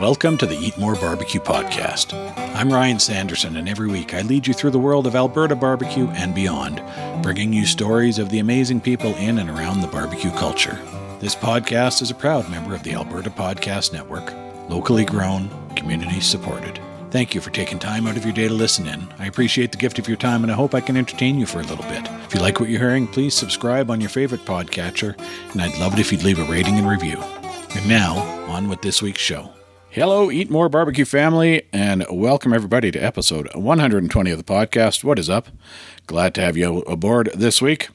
Welcome to the Eat More Barbecue Podcast. I'm Ryan Sanderson, and every week I lead you through the world of Alberta barbecue and beyond, bringing you stories of the amazing people in and around the barbecue culture. This podcast is a proud member of the Alberta Podcast Network, locally grown, community supported. Thank you for taking time out of your day to listen in. I appreciate the gift of your time and I hope I can entertain you for a little bit. If you like what you're hearing, please subscribe on your favorite podcatcher, and I'd love it if you'd leave a rating and review. And now, on with this week's show. Hello, Eat More Barbecue family, and welcome everybody to episode 120 of the podcast. What is up? Glad to have you aboard this week.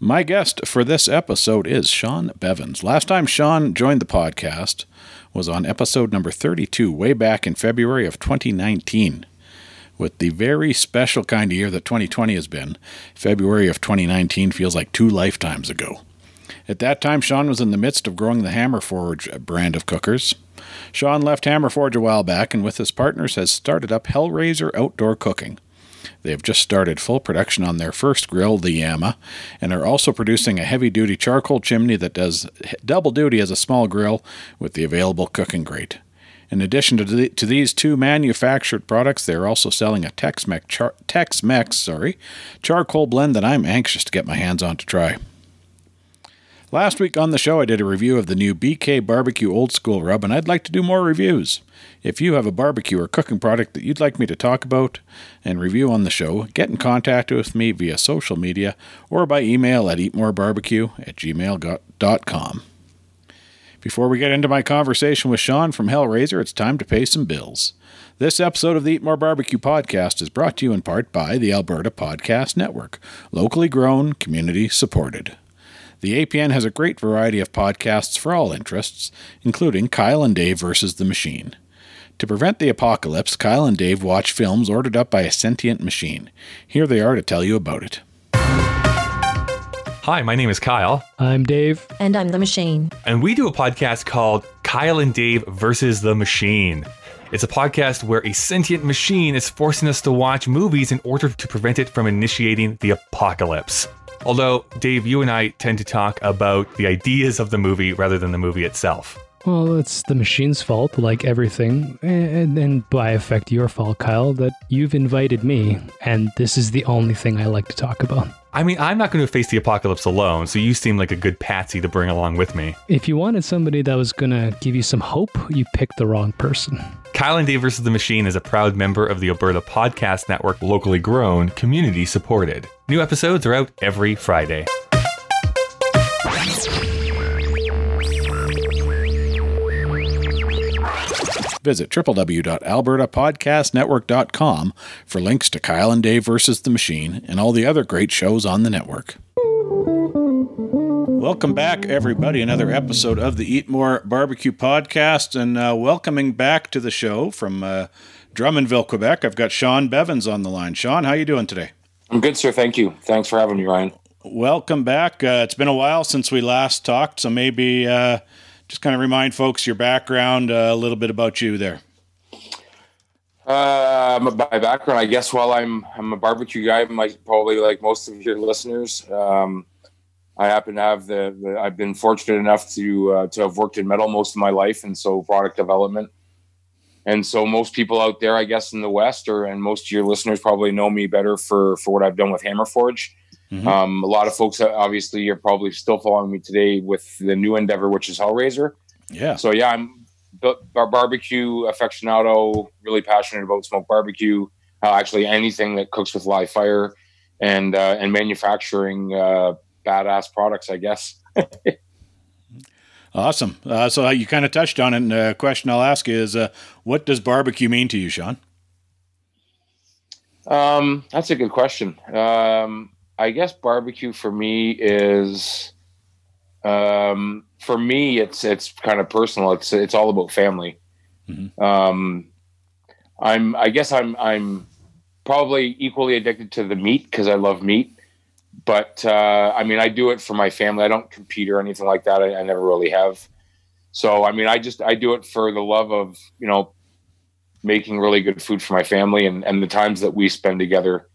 My guest for this episode is Shawn Bevins. Last time Shawn joined the podcast was on episode number 32, way back in February of 2019. With the very special kind of year that 2020 has been, February of 2019 feels like two lifetimes ago. At that time, Shawn was in the midst of growing the Hammerforge brand of cookers. Sean left Hammerforge a while back and with his partners has started up Hellrazr Outdoor Cooking. They have just started full production on their first grill, the Yama, and are also producing a heavy duty charcoal chimney that does double duty as a small grill with the available cooking grate. In addition to, the, to these two manufactured products, they are also selling a Tex-Mex, char, Tex-Mex sorry, charcoal blend that I'm anxious to get my hands on to try. Last week on the show, I did a review of the new BK Barbecue Old School Rub, and I'd like to do more reviews. If you have a barbecue or cooking product that you'd like me to talk about and review on the show, get in contact with me via social media or by email at eatmorebarbecue at gmail.com. Before we get into my conversation with Shawn from Hellrazr, it's time to pay some bills. This episode of the Eat More Barbecue podcast is brought to you in part by the Alberta Podcast Network, locally grown, community supported. The APN has a great variety of podcasts for all interests, including Kyle and Dave versus the Machine. To prevent the apocalypse, Kyle and Dave watch films ordered up by a sentient machine. Here they are to tell you about it. Hi, my name is Kyle. I'm Dave. And I'm the machine. And we do a podcast called Kyle and Dave versus the Machine. It's a podcast where a sentient machine is forcing us to watch movies in order to prevent it from initiating the apocalypse. Although, Dave, you and I tend to talk about the ideas of the movie rather than the movie itself. Well, it's the machine's fault, like everything, and, by effect, your fault, Kyle, that you've invited me, and this is the only thing I like to talk about. I mean, I'm not going to face the apocalypse alone, so you seem like a good patsy to bring along with me. If you wanted somebody that was going to give you some hope, you picked the wrong person. Kyle and Dave vs. the Machine is a proud member of the Alberta Podcast Network, locally grown, community supported. New episodes are out every Friday. Visit www.albertapodcastnetwork.com for links to Kyle and Dave versus the Machine and all the other great shows on the network. Welcome back, everybody. Another episode of the Eat More Barbecue Podcast, and uh, welcoming back to the show from uh, Drummondville, Quebec. I've got Shawn Bevins on the line. Shawn, how you doing today? I'm good, sir. Thank you. Thanks for having me, Ryan. Welcome back. Uh, it's been a while since we last talked, so maybe uh, just kind of remind folks your background, uh, a little bit about you there. Uh, my background, I guess, while I'm I'm a barbecue guy, like probably like most of your listeners. Um, I happen to have the, the, I've been fortunate enough to uh, to have worked in metal most of my life, and so product development. And so most people out there, I guess, in the West, or and most of your listeners probably know me better for for what I've done with Hammerforge. Mm-hmm. Um, a lot of folks, obviously, are probably still following me today with the new endeavor, which is Hellrazr. Yeah. So yeah, I'm bar- barbecue aficionado, really passionate about smoked barbecue. Uh, actually, anything that cooks with live fire, and uh, and manufacturing uh, badass products, I guess. awesome. Uh, so you kind of touched on it. And the question I'll ask is, uh, what does barbecue mean to you, Shawn? Um, that's a good question. Um, I guess barbecue for me is, um, for me, it's it's kind of personal. It's it's all about family. Mm-hmm. Um, I'm I guess I'm I'm probably equally addicted to the meat because I love meat. But uh, I mean, I do it for my family. I don't compete or anything like that. I, I never really have. So I mean, I just I do it for the love of you know making really good food for my family and and the times that we spend together.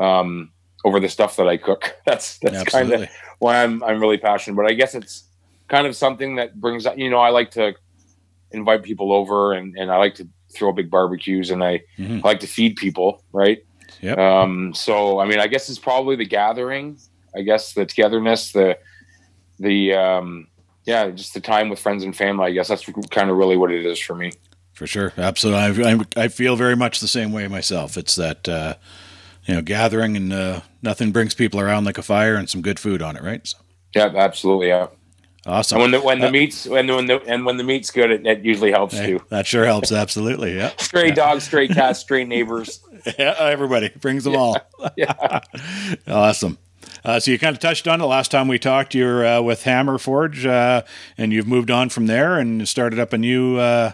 Um, over the stuff that I cook. That's that's kind of why I'm I'm really passionate. But I guess it's kind of something that brings you know I like to invite people over, and and I like to throw big barbecues, and I, Mhm. I like to feed people, right? Yep. Um, so I mean, I guess it's probably the gathering. I guess the togetherness, the the um, yeah, just the time with friends and family. I guess that's kind of really what it is for me. For sure, absolutely. I, I, I feel very much the same way myself. It's that uh, you know gathering and uh, nothing brings people around like a fire and some good food on it, right? So, Yeah, absolutely. Yeah. awesome. And when the when the Uh, meat's when the, when the and when the meat's good, it, it usually helps Hey, too. that sure helps. Absolutely. Yeah. Stray dogs, stray cats, stray neighbors. yeah. Everybody brings them all. Yeah. awesome. Uh, so you kind of touched on it last time we talked. You're uh, with Hammerforge, uh, and you've moved on from there and started up a new uh,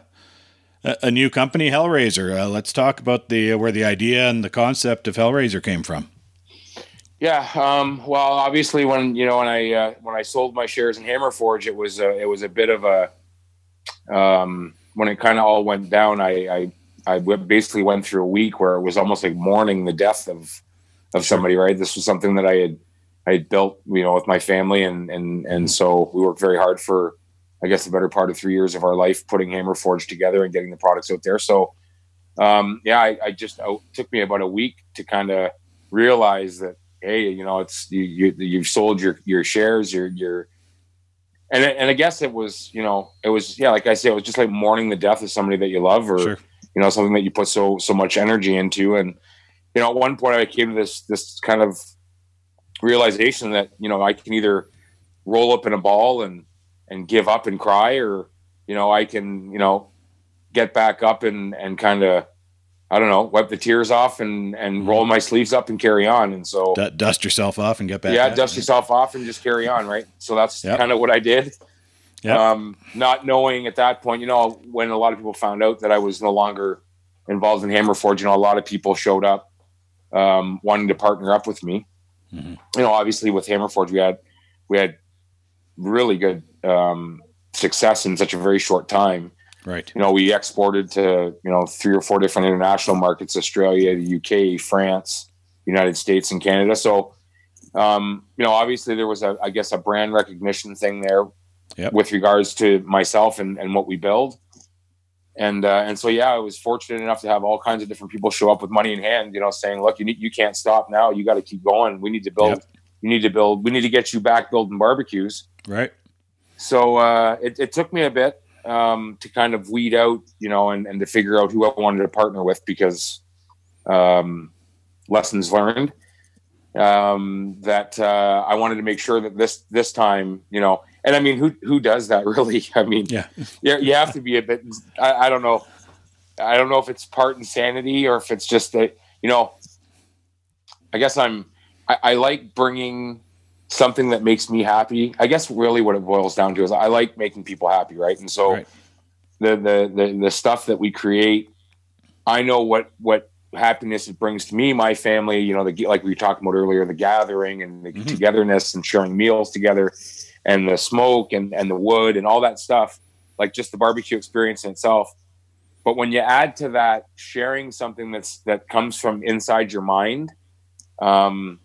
a a new company, Hellrazr. Uh, let's talk about the where the idea and the concept of Hellrazr came from. Yeah. Um, well, obviously, when you know when I uh, when I sold my shares in Hammerforge, it was a, it was a bit of a um, when it kind of all went down. I I basically went through a week where it was almost like mourning the death of of somebody. Right. This was something that I had I had built, you know, with my family, and and and so we worked very hard for, I guess, the better part of three years of our life putting Hammerforge together and getting the products out there. So, um, yeah, I, I just it took me about a week to kind of realize that hey, you know, it's you, you you've sold your your shares, your your and and I guess it was you know it was yeah like I say it was just like mourning the death of somebody that you love or Sure. you know something that you put so so much energy into and you know at one point I came to this this kind of realization that you know I can either roll up in a ball and and give up and cry or you know I can you know get back up and and kind of I don't know wipe the tears off and and Mhm. roll my sleeves up and carry on and so D- dust yourself off and get back. yeah it. dust yourself off and just carry on right so that's Yep. kind of what I did Yep. um, not knowing at that point, you know, when a lot of people found out that I was no longer involved in Hammerforge, you know, a lot of people showed up um, wanting to partner up with me. Mhm. You know, obviously with Hammerforge, we had we had really good um, success in such a very short time. Right. You know, we exported to you know three or four different international markets: Australia, the UK, France, United States, and Canada. So, um, you know, obviously there was a, I guess, a brand recognition thing there Yep. with regards to myself and, and what we build. And uh, and so yeah, I was fortunate enough to have all kinds of different people show up with money in hand, you know, saying, "Look, you need, you can't stop now. You got to keep going. We need to build. Yep. You need to build. We need to get you back building barbecues." Right. So uh, it, it took me a bit um, to kind of weed out, you know, and, and to figure out who I wanted to partner with because um, lessons learned. Um, that uh, I wanted to make sure that this this time, you know, and I mean, who who does that really? I mean, Yeah. you, you have to be a bit. I, I don't know. I don't know if it's part insanity or if it's just that you know. I guess I'm. I, I like bringing something that makes me happy. I guess really what it boils down to is I like making people happy, right? And so Right. the, the the the stuff that we create, I know what what happiness it brings to me, my family. You know, the like we talked about earlier, the gathering and the Mhm. togetherness and sharing meals together, and the smoke and and the wood and all that stuff. Like just the barbecue experience in itself. But when you add to that sharing something that's that comes from inside your mind, um,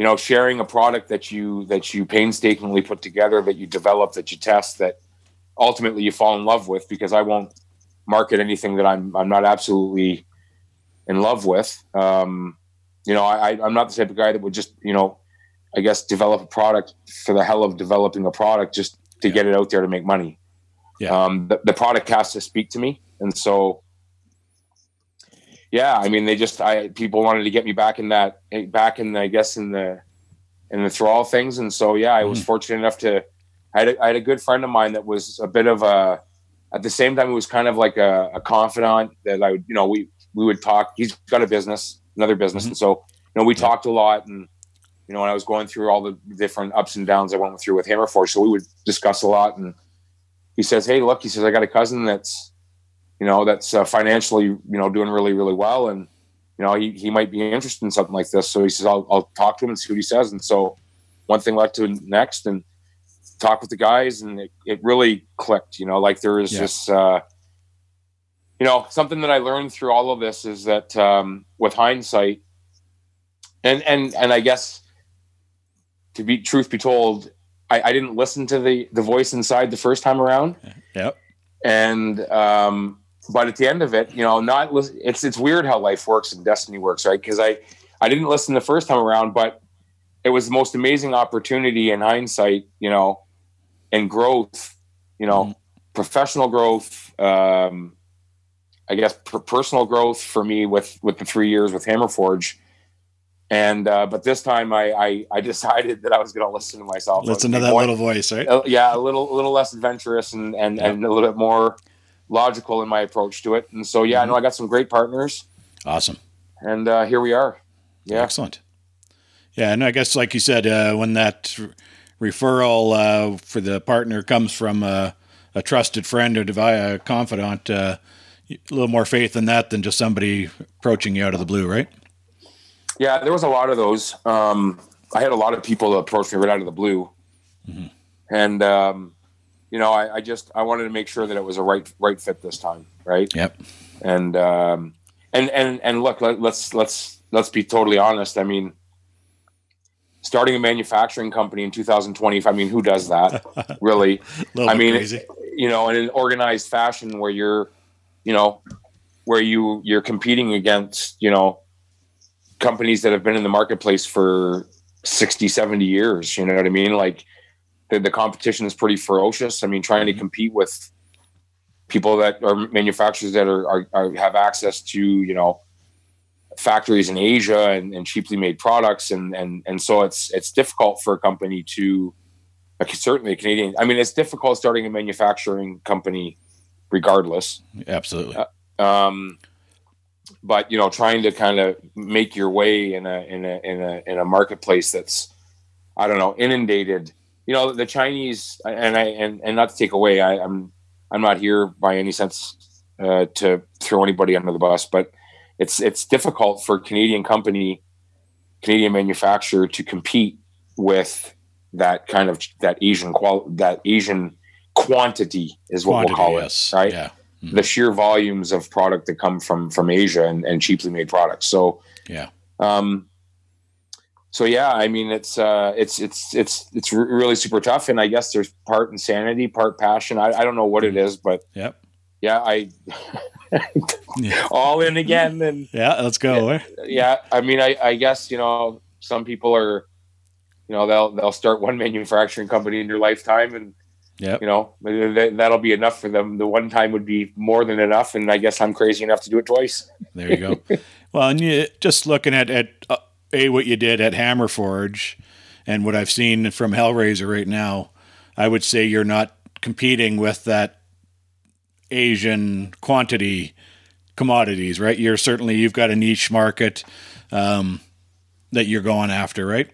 you know, sharing a product that you that you painstakingly put together, that you develop, that you test, that ultimately you fall in love with. Because I won't market anything that I'm I'm not absolutely in love with. Um, you know, I, I'm not the type of guy that would just you know, I guess develop a product for the hell of developing a product just to Yeah. get it out there to make money. Yeah. Um, the, the product has to speak to me, and so yeah, I mean, they just I people wanted to get me back in that back in the, I guess in the in the thrall things, and so yeah, I was Mhm. fortunate enough to I had a, I had a good friend of mine that was a bit of a at the same time it was kind of like a, a confidant that I would you know we we would talk. He's got a business, another business, Mhm. and so you know we Yeah. talked a lot and. You know, when I was going through all the different ups and downs I went through with Hammerforge, so we would discuss a lot. And he says, "Hey, look," he says, "I got a cousin that's you know, that's uh, financially, you know, doing really, really well. And, you know, he, he might be interested in something like this. So he says, I'll, I'll talk to him and see what he says. And so one thing led to next and talk with the guys and it, it really clicked, you know, like there is Yeah. this, uh, you know, something that I learned through all of this is that, um, with hindsight and, and, and I guess to be truth be told, I, I didn't listen to the, the voice inside the first time around Yep. and um, but at the end of it, you know, not it's it's weird how life works and destiny works, right? Because I I didn't listen the first time around, but it was the most amazing opportunity in hindsight, you know, and growth, you know, mm-hmm. professional growth, um, I guess per- personal growth for me with with the three years with Hammerforge. And uh, but this time I, I, I decided that I was going to listen to myself. Listen to that more, little voice, right? Uh, yeah, a little a little less adventurous and and, yeah. and a little bit more logical in my approach to it. And so yeah, mm-hmm. I know I got some great partners. Awesome. And uh, here we are. Yeah, excellent. Yeah, and I guess like you said, uh, when that referral uh, for the partner comes from a, a trusted friend or a confidant, uh, a little more faith in that than just somebody approaching you out of the blue, right? Yeah, there was a lot of those. Um, I had a lot of people approach me right out of the blue, mm-hmm. and um, you know, I, I, just I wanted to make sure that it was a right right fit this time, right? Yep. And um, and and and look, let, let's let's let's be totally honest. I mean, starting a manufacturing company in 2020 i mean who does that really i mean crazy. you know in an organized fashion where you're you know where you you're competing against you know companies that have been in the marketplace for 60 70 years you know what i mean like the, the competition is pretty ferocious i mean trying to mm-hmm. compete with people that are manufacturers that are, are, are have access to you know factories in Asia and, and, cheaply made products, and and and so it's it's difficult for a company to like certainly a Canadian. I mean, it's difficult starting a manufacturing company, regardless. Absolutely. Uh, um, but you know, trying to kind of make your way in a in a in a in a marketplace that's I don't know inundated. You know, the Chinese and I and and not to take away, I, I'm I'm not here by any sense uh, to throw anybody under the bus, but it's it's difficult for Canadian company, Canadian manufacturer to compete with that kind of that Asian qual that Asian quantity is what quantity, we'll call yes. it, right? Yeah. Mm-hmm. The sheer volumes of product that come from from Asia and, and cheaply made products. So yeah. Um, so yeah, I mean it's uh, it's it's it's it's really super tough, and I guess there's part insanity, part passion. I, I don't know what it mm-hmm. but yep. yeah, I yeah. all in again. And yeah, let's go. Yeah, yeah, I mean, I, I guess you know some people are, you know, they'll they'll start one manufacturing company in their lifetime, and yeah, you know that'll be enough for them. The one time would be more than enough, and I guess I'm crazy enough to do it twice. There you go. well, and you just looking at at uh, a what you did at Hammerforge, and what I've seen from Hellrazr right now, I would say you're not competing with that Asian quantity commodities, right? You're certainly you've got a niche market um, that you're going after, right?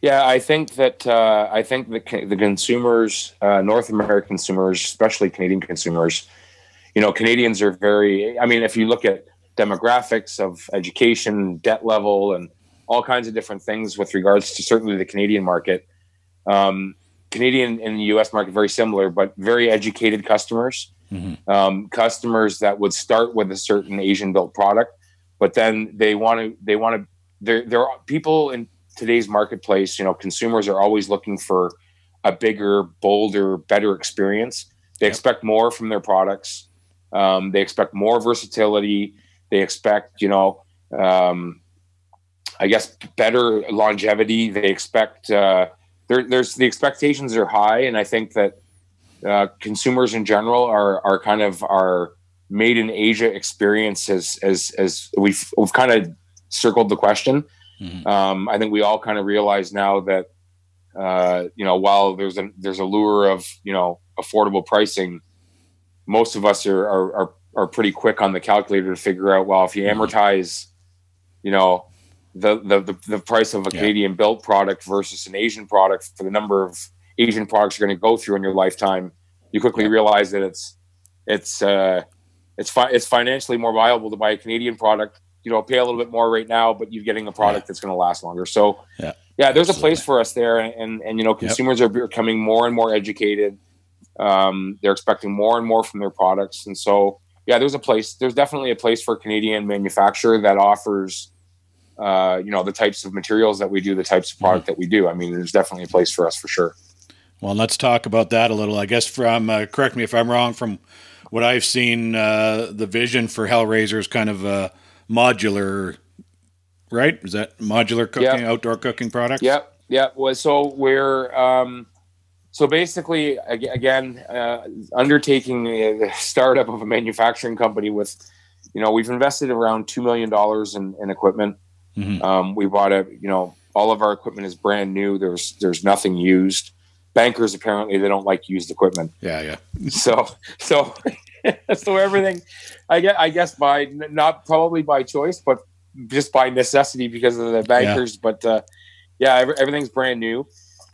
Yeah, I think that uh, I think the the consumers, uh, North American consumers, especially Canadian consumers, you know, Canadians are very. I mean, if you look at demographics of education, debt level, and all kinds of different things with regards to certainly the Canadian market. Um, Canadian and the U.S. market very similar, but very educated customers mm-hmm. um, customers that would start with a certain Asian built product, but then they want to they want to there there are people in today's marketplace. You know, consumers are always looking for a bigger, bolder, better experience. They yep. expect more from their products. Um, they expect more versatility. They expect, you know, um, I guess better longevity. They expect uh, there's the expectations are high, and I think that uh, consumers in general are are kind of our made in Asia experience as as as we've we've kind of circled the question. Mm-hmm. Um, I think we all kind of realize now that uh, you know while there's a there's a lure of you know affordable pricing, most of us are are are, are pretty quick on the calculator to figure out well if you mm-hmm. amortize, you know. The, the, the, the price of a yeah. Canadian built product versus an Asian product for the number of Asian products you're going to go through in your lifetime, you quickly yeah. realize that it's it's uh, it's fi- it's financially more viable to buy a Canadian product. You know, pay a little bit more right now, but you're getting a product yeah. that's going to last longer. So, yeah, yeah, there's Absolutely. a place for us there, and and, and you know, consumers yep. are becoming more and more educated. Um, they're expecting more and more from their products, and so yeah, there's a place. There's definitely a place for a Canadian manufacturer that offers. Uh, you know the types of materials that we do, the types of product mm-hmm. that we do. I mean, there's definitely a place for us for sure. Well, let's talk about that a little. I guess from uh, correct me if I'm wrong. From what I've seen, uh, the vision for Hellrazr is kind of a modular, right? Is that modular cooking, Yeah. outdoor cooking products? Yep, yep. Well, so we're um, so basically again uh, undertaking the startup of a manufacturing company with, you know, we've invested around two million dollars in, in equipment. Mhm. Um, we bought a, you know, all of our equipment is brand new. There's there's nothing used. Bankers apparently they don't like used equipment. Yeah, yeah. so so so everything i guess i guess by not probably by choice but just by necessity because of the bankers but uh yeah every, everything's brand new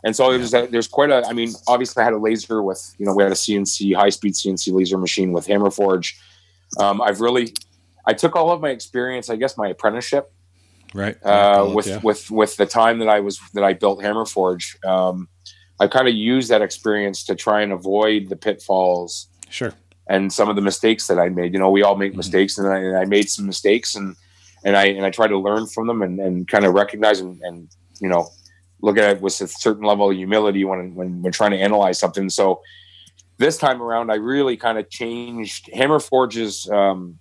and so there's a, there's quite a i mean obviously i had a laser with you know we had a cnc high speed cnc laser machine with hammerforge um i've really i took all of my experience i guess my apprenticeship Right. uh, with yeah. with with the time that I was that I built Hammerforge. Um, I kind of used that experience to try and avoid the pitfalls Sure. and some of the mistakes that I made. You know, we all make Mhm. mistakes, and I, and I made some mistakes, and and I and I try to learn from them and, and kind of recognize and, and you know look at it with a certain level of humility when when we're trying to analyze something. So this time around, I really kind of changed Hammerforge's, um,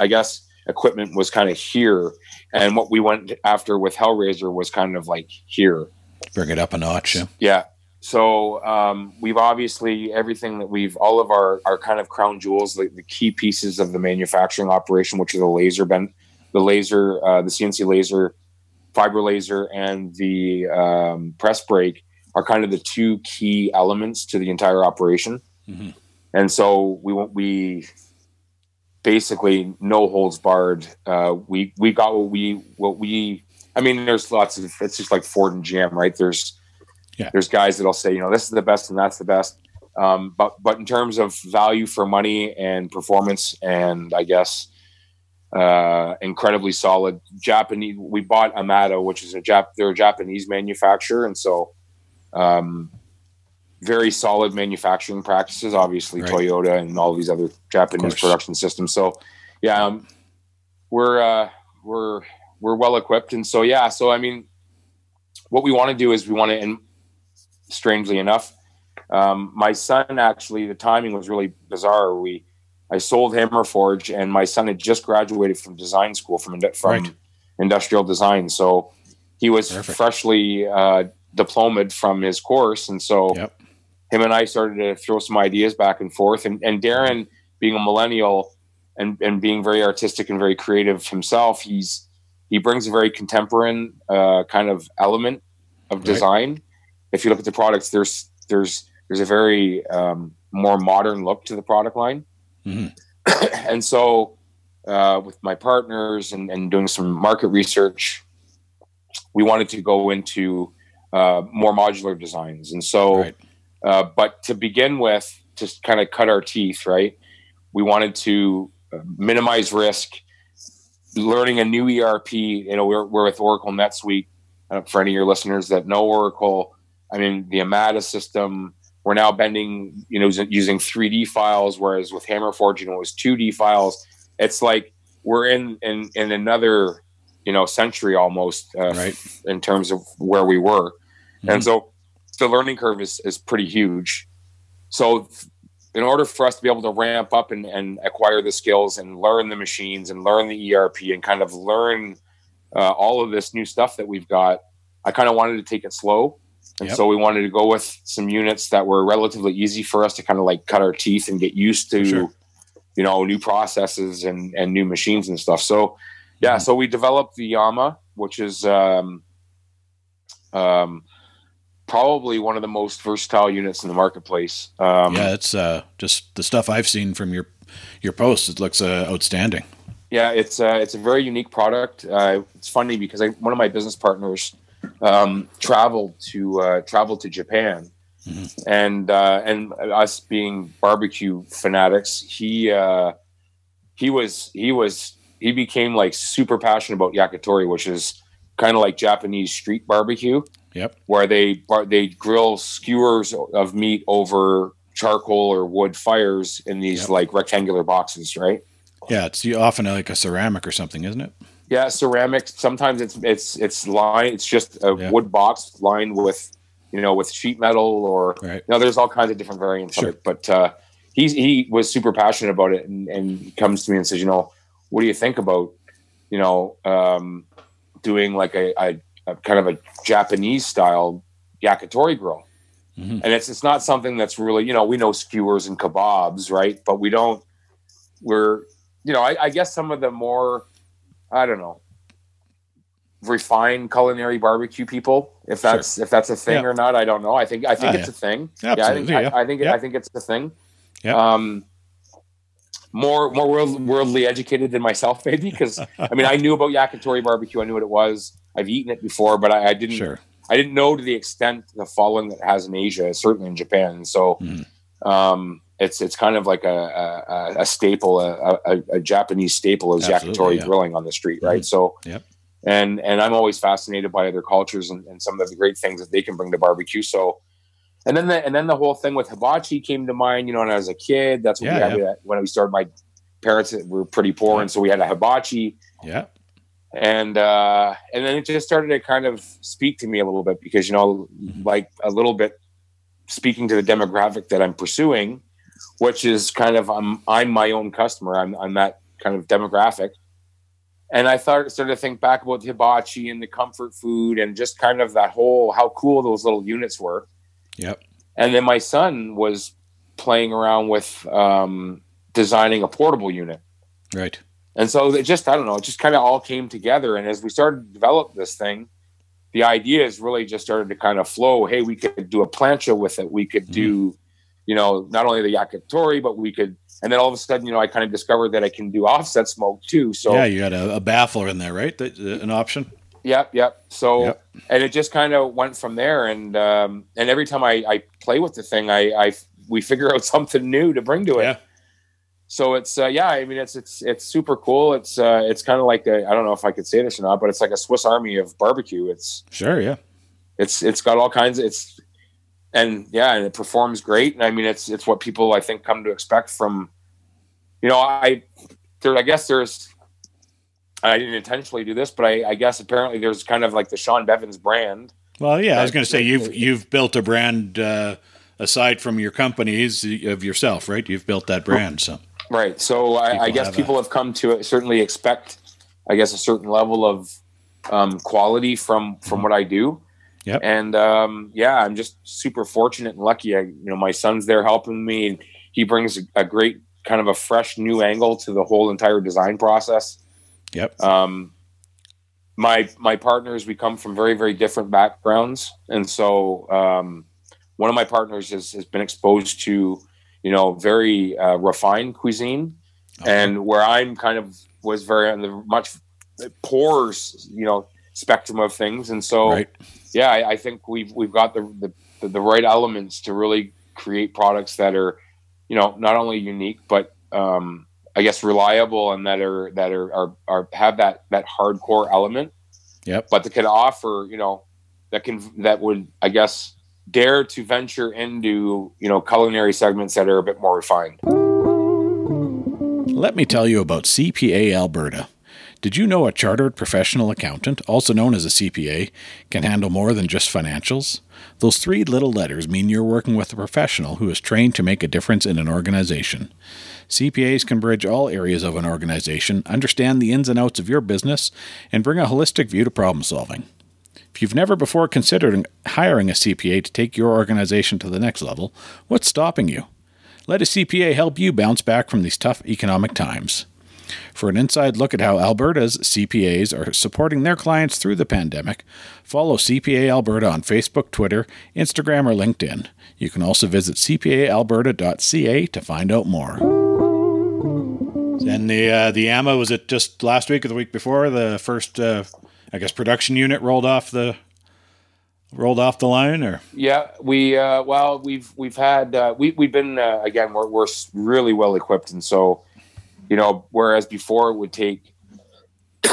I guess, equipment was kind of here, and what we went after with Hellrazr was kind of like here. Bring it up a notch. Yeah. Yeah. So um, we've obviously everything that we've all of our our kind of crown jewels, the, the key pieces of the manufacturing operation, which are the laser bend, the laser, uh, the CNC laser, fiber laser, and the um, press brake are kind of the two key elements to the entire operation. Mhm. And so we won't we basically no holds barred. Uh, we we got what we what we. I mean, there's lots of. It's just like Ford and GM, right? There's Yeah. there's guys that'll say, you know, this is the best and that's the best. Um, but but in terms of value for money and performance, and I guess uh, incredibly solid Japanese. We bought Amada, which is a Jap. They're a Japanese manufacturer, and so um, very solid manufacturing practices. Obviously, Right. Toyota and all these other Japanese production systems. So yeah, um, we're uh, we're we're well equipped, and so yeah. So I mean, what we want to do is we want to, and strangely enough, um, my son actually the timing was really bizarre. We I sold Hammerforge, and my son had just graduated from design school from from Right. industrial design, so he was Perfect. freshly uh, diplomaed from his course, and so Yep. Him and I started to throw some ideas back and forth. And, and Darren, being a millennial and, and being very artistic and very creative himself, he's he brings a very contemporary uh, kind of element of Right. design. If you look at the products, there's there's there's a very um, more modern look to the product line. Mhm. and so, uh, with my partners and, and doing some market research, we wanted to go into uh, more modular designs. And so, Right. Uh, but to begin with, to kind of cut our teeth, right? We wanted to uh, minimize risk. Learning a new ERP, you know, we're, we're with Oracle NetSuite. Uh, for any of your listeners that know Oracle, I mean, the Amada system, we're now bending, you know, using 3D files, whereas with Hammerforge, you know, it was 2D files. It's like we're in in, in another, you know, century almost uh, Right. in terms of where we were. Mhm. And so the learning curve is, is pretty huge. So in order for us to be able to ramp up and, and acquire the skills and learn the machines and learn the ERP and kind of learn uh, all of this new stuff that we've got, I kind of wanted to take it slow. And Yep. so we wanted to go with some units that were relatively easy for us to kind of like cut our teeth and get used to, Sure. you know, new processes and, and new machines and stuff. So, yeah, Mhm. so we developed the Yama, which is um, um, probably one of the most versatile units in the marketplace. Um, yeah, it's uh, just the stuff I've seen from your your posts. It looks uh, outstanding. yeah, it's uh, it's a very unique product. Uh, it's funny because I, one of my business partners um, traveled to uh, traveled to Japan, Mhm. and uh, and us being barbecue fanatics, he uh, he was he was he became like super passionate about yakitori, which is kind of like Japanese street barbecue, Yep. where they they grill skewers of meat over charcoal or wood fires in these Yep. like rectangular boxes, right? Yeah, it's often like a ceramic or something, isn't it? Yeah, ceramic. Sometimes it's it's it's lined. It's just a Yeah. wood box lined with you know, with sheet metal or Right. you know, there's all kinds of different variants Sure. of it. But uh, he's he was super passionate about it, and, and he comes to me and says, you know, what do you think about, you know, um, doing like a, a, a kind of a Japanese style yakitori grill? Mhm. And it's it's not something that's really, you know, we know skewers and kebabs, right? But we don't. We're, you know, I, I guess some of the more, I don't know, refined culinary barbecue people. If that's if that's a thing Yeah. or not, I don't know. I think I think Oh, it's yeah. a thing. Absolutely, yeah, I yeah. think, I, I think Yeah. I think it's a thing. Yeah. Um, more more world, worldly educated than myself, maybe because I mean I knew about yakitori barbecue. I knew what it was. I've eaten it before, but I, I didn't. Sure. I didn't know to the extent the following that it has in Asia, certainly in Japan. So Mhm. um, it's it's kind of like a a, a staple, a, a, a Japanese staple is Absolutely, yakitori yeah. Mm-hmm. grilling on the street, right? So Yep. and and I'm always fascinated by other cultures and, and some of the great things that they can bring to barbecue. So and then the and then the whole thing with hibachi came to mind. You know, when I was a kid, that's what Yeah, we had when we started. My parents were pretty poor, and so we had a hibachi Yeah. And uh, and then it just started to kind of speak to me a little bit because you know, Mhm. like a little bit speaking to the demographic that I'm pursuing, which is kind of I'm I'm my own customer. I'm I'm that kind of demographic, and I thought started to think back about the hibachi and the comfort food and just kind of that whole how cool those little units were. Yep. And then my son was playing around with um, designing a portable unit. Right. And so it just, I don't know, it just kind of all came together. And as we started to develop this thing, the ideas really just started to kind of flow. Hey, we could do a plancha with it. We could do, you know, not only the yakitori, but we could, and then all of a sudden, you know, I kind of discovered that I can do offset smoke too. So, yeah, you got a, a baffler in there, right? That, uh, an option. Yep, yep. So, Yep. and it just kind of went from there. And um, and every time I, I play with the thing, I, I we figure out something new to bring to it. Yeah. So it's uh, yeah, I mean it's it's it's super cool. It's uh, it's kind of like I I don't know if I could say this or not, but it's like a Swiss Army of barbecue. It's Sure. Yeah. it's it's got all kinds. Of, it's and yeah, and it performs great. And I mean it's it's what people I think come to expect from. You know, I there I guess there's I didn't intentionally do this, but I, I guess apparently there's kind of like the Shawn Bevins brand. Well, yeah, I was going to say you've you've built a brand uh, aside from your companies of yourself, right? You've built that brand, so Right. So I, I guess have people have come to certainly expect, I guess, a certain level of um, quality from from what I do. Yep. And um, yeah, I'm just super fortunate and lucky. I, you know, my son's there helping me, and he brings a, a great kind of a fresh new angle to the whole entire design process. yep, Um, my my partners, we come from very very different backgrounds, and so um, one of my partners has, has been exposed to, you know, very uh, refined cuisine, and where I'm kind of was very on the much poorer, you know, spectrum of things, and so right, yeah, I, I think we've we've got the, the the right elements to really create products that are, you know, not only unique but um, I guess reliable and that are that are, are are have that that hardcore element, yep, but that can offer, you know, that can that would I guess dare to venture into you know culinary segments that are a bit more refined. Let me tell you about CPA Alberta. Did you know a chartered professional accountant, also known as a CPA, can handle more than just financials? Those three little letters mean you're working with a professional who is trained to make a difference in an organization. CPAs can bridge all areas of an organization, understand the ins and outs of your business, and bring a holistic view to problem solving. If you've never before considered hiring a CPA to take your organization to the next level, what's stopping you? Let a CPA help you bounce back from these tough economic times. For an inside look at how Alberta's CPAs are supporting their clients through the pandemic, follow CPA Alberta on Facebook, Twitter, Instagram, or LinkedIn. You can also visit cpaalberta.ca to find out more. And the uh, the Yama was it just last week or the week before the first uh, I guess production unit rolled off the rolled off the line or Yeah, we uh, well we've we've had uh, we we've been uh, again we're we're really well equipped, and so you know whereas before it would take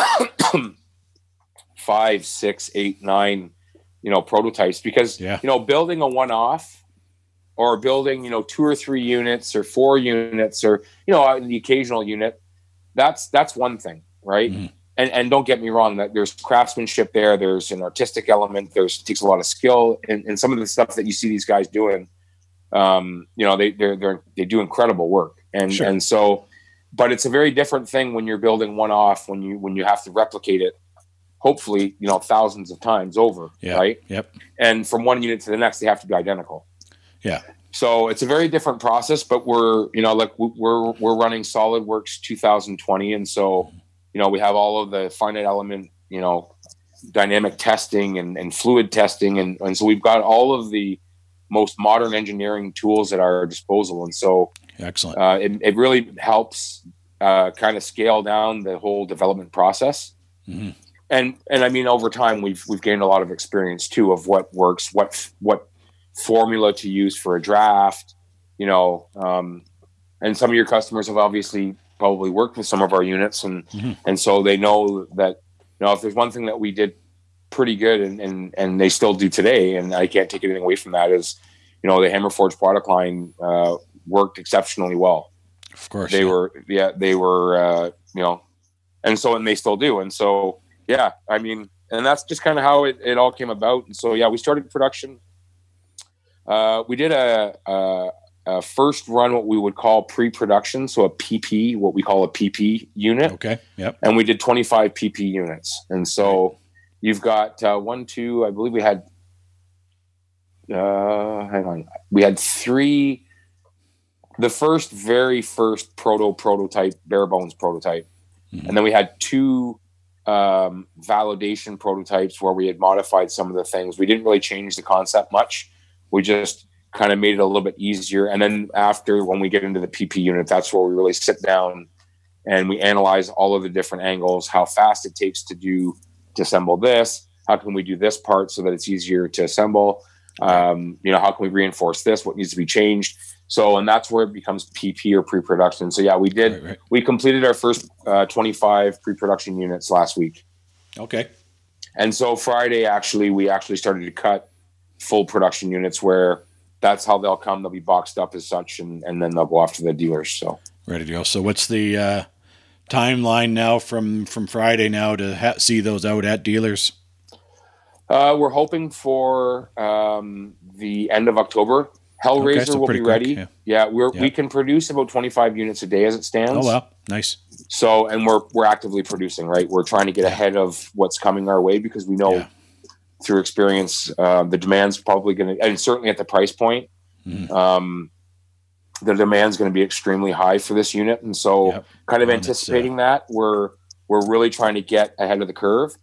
five, six, eight, nine, you know prototypes because Yeah. you know building a one off or building you know two or three units or four units or you know the occasional unit that's that's one thing right Mhm. And, and don't get me wrong that there's craftsmanship there there's an artistic element there's takes a lot of skill and, and some of the stuff that you see these guys doing um, you know they they're, they're they do incredible work and Sure. and so but it's a very different thing when you're building one off when you when you have to replicate it hopefully you know thousands of times over Yeah. right Yep. and from one unit to the next they have to be identical Yeah. so it's a very different process but we're you know like we- we're we're running solidworks 2020 and so you know we have all of the finite element you know dynamic testing and, and fluid testing and, and so we've got all of the most modern engineering tools at our disposal and so Excellent. uh, it, it really helps uh, kind of scale down the whole development process. Mhm. And and I mean, over time, we've we've gained a lot of experience too of what works, what what formula to use for a draft, you know. Um, and some of your customers have obviously probably worked with some of our units, and Mhm. and so they know that you know if there's one thing that we did pretty good, and and and they still do today, and I can't take anything away from that is, you know, the Hammerforge product line uh, worked exceptionally well of course. they yeah. were yeah they were uh you know and so and they still do and so yeah i mean and that's just kind of how it, it all came about and so yeah we started production uh we did a, a a first run what we would call pre-production so a pp what we call a pp unit Okay. Yep. and we did 25 pp units and so you've got uh, one two i believe we had uh hang on we had three the first very first proto prototype bare bones prototype Mhm. and then we had two um, validation prototypes where we had modified some of the things we didn't really change the concept much we just kind of made it a little bit easier and then after when we get into the pp unit that's where we really sit down and we analyze all of the different angles how fast it takes to do to assemble this how can we do this part so that it's easier to assemble um, you know how can we reinforce this what needs to be changed so and that's where it becomes pp or pre-production so yeah we did Right, right. we completed our first uh, 25 pre-production units last week Okay. and so friday actually we actually started to cut full production units where that's how they'll come they'll be boxed up as such and, and then they'll go off to the dealers so Ready to go. So what's the uh, timeline now from from Friday now to ha- see those out at dealers? Uh, we're hoping for um, the end of October. Hellrazr Okay, will be quick, ready. yeah. Yeah, we're, Yeah. we can produce about 25 units a day as it stands. Oh wow, nice. So, and we're we're actively producing, right? We're trying to get ahead of what's coming our way because we know Yeah. Through experience uh, the demand's probably going to, and certainly at the price point, Mhm. um, the demand's going to be extremely high for this unit, and so Yep. kind of Well, it's, uh, anticipating that we're we're really trying to get ahead of the curve.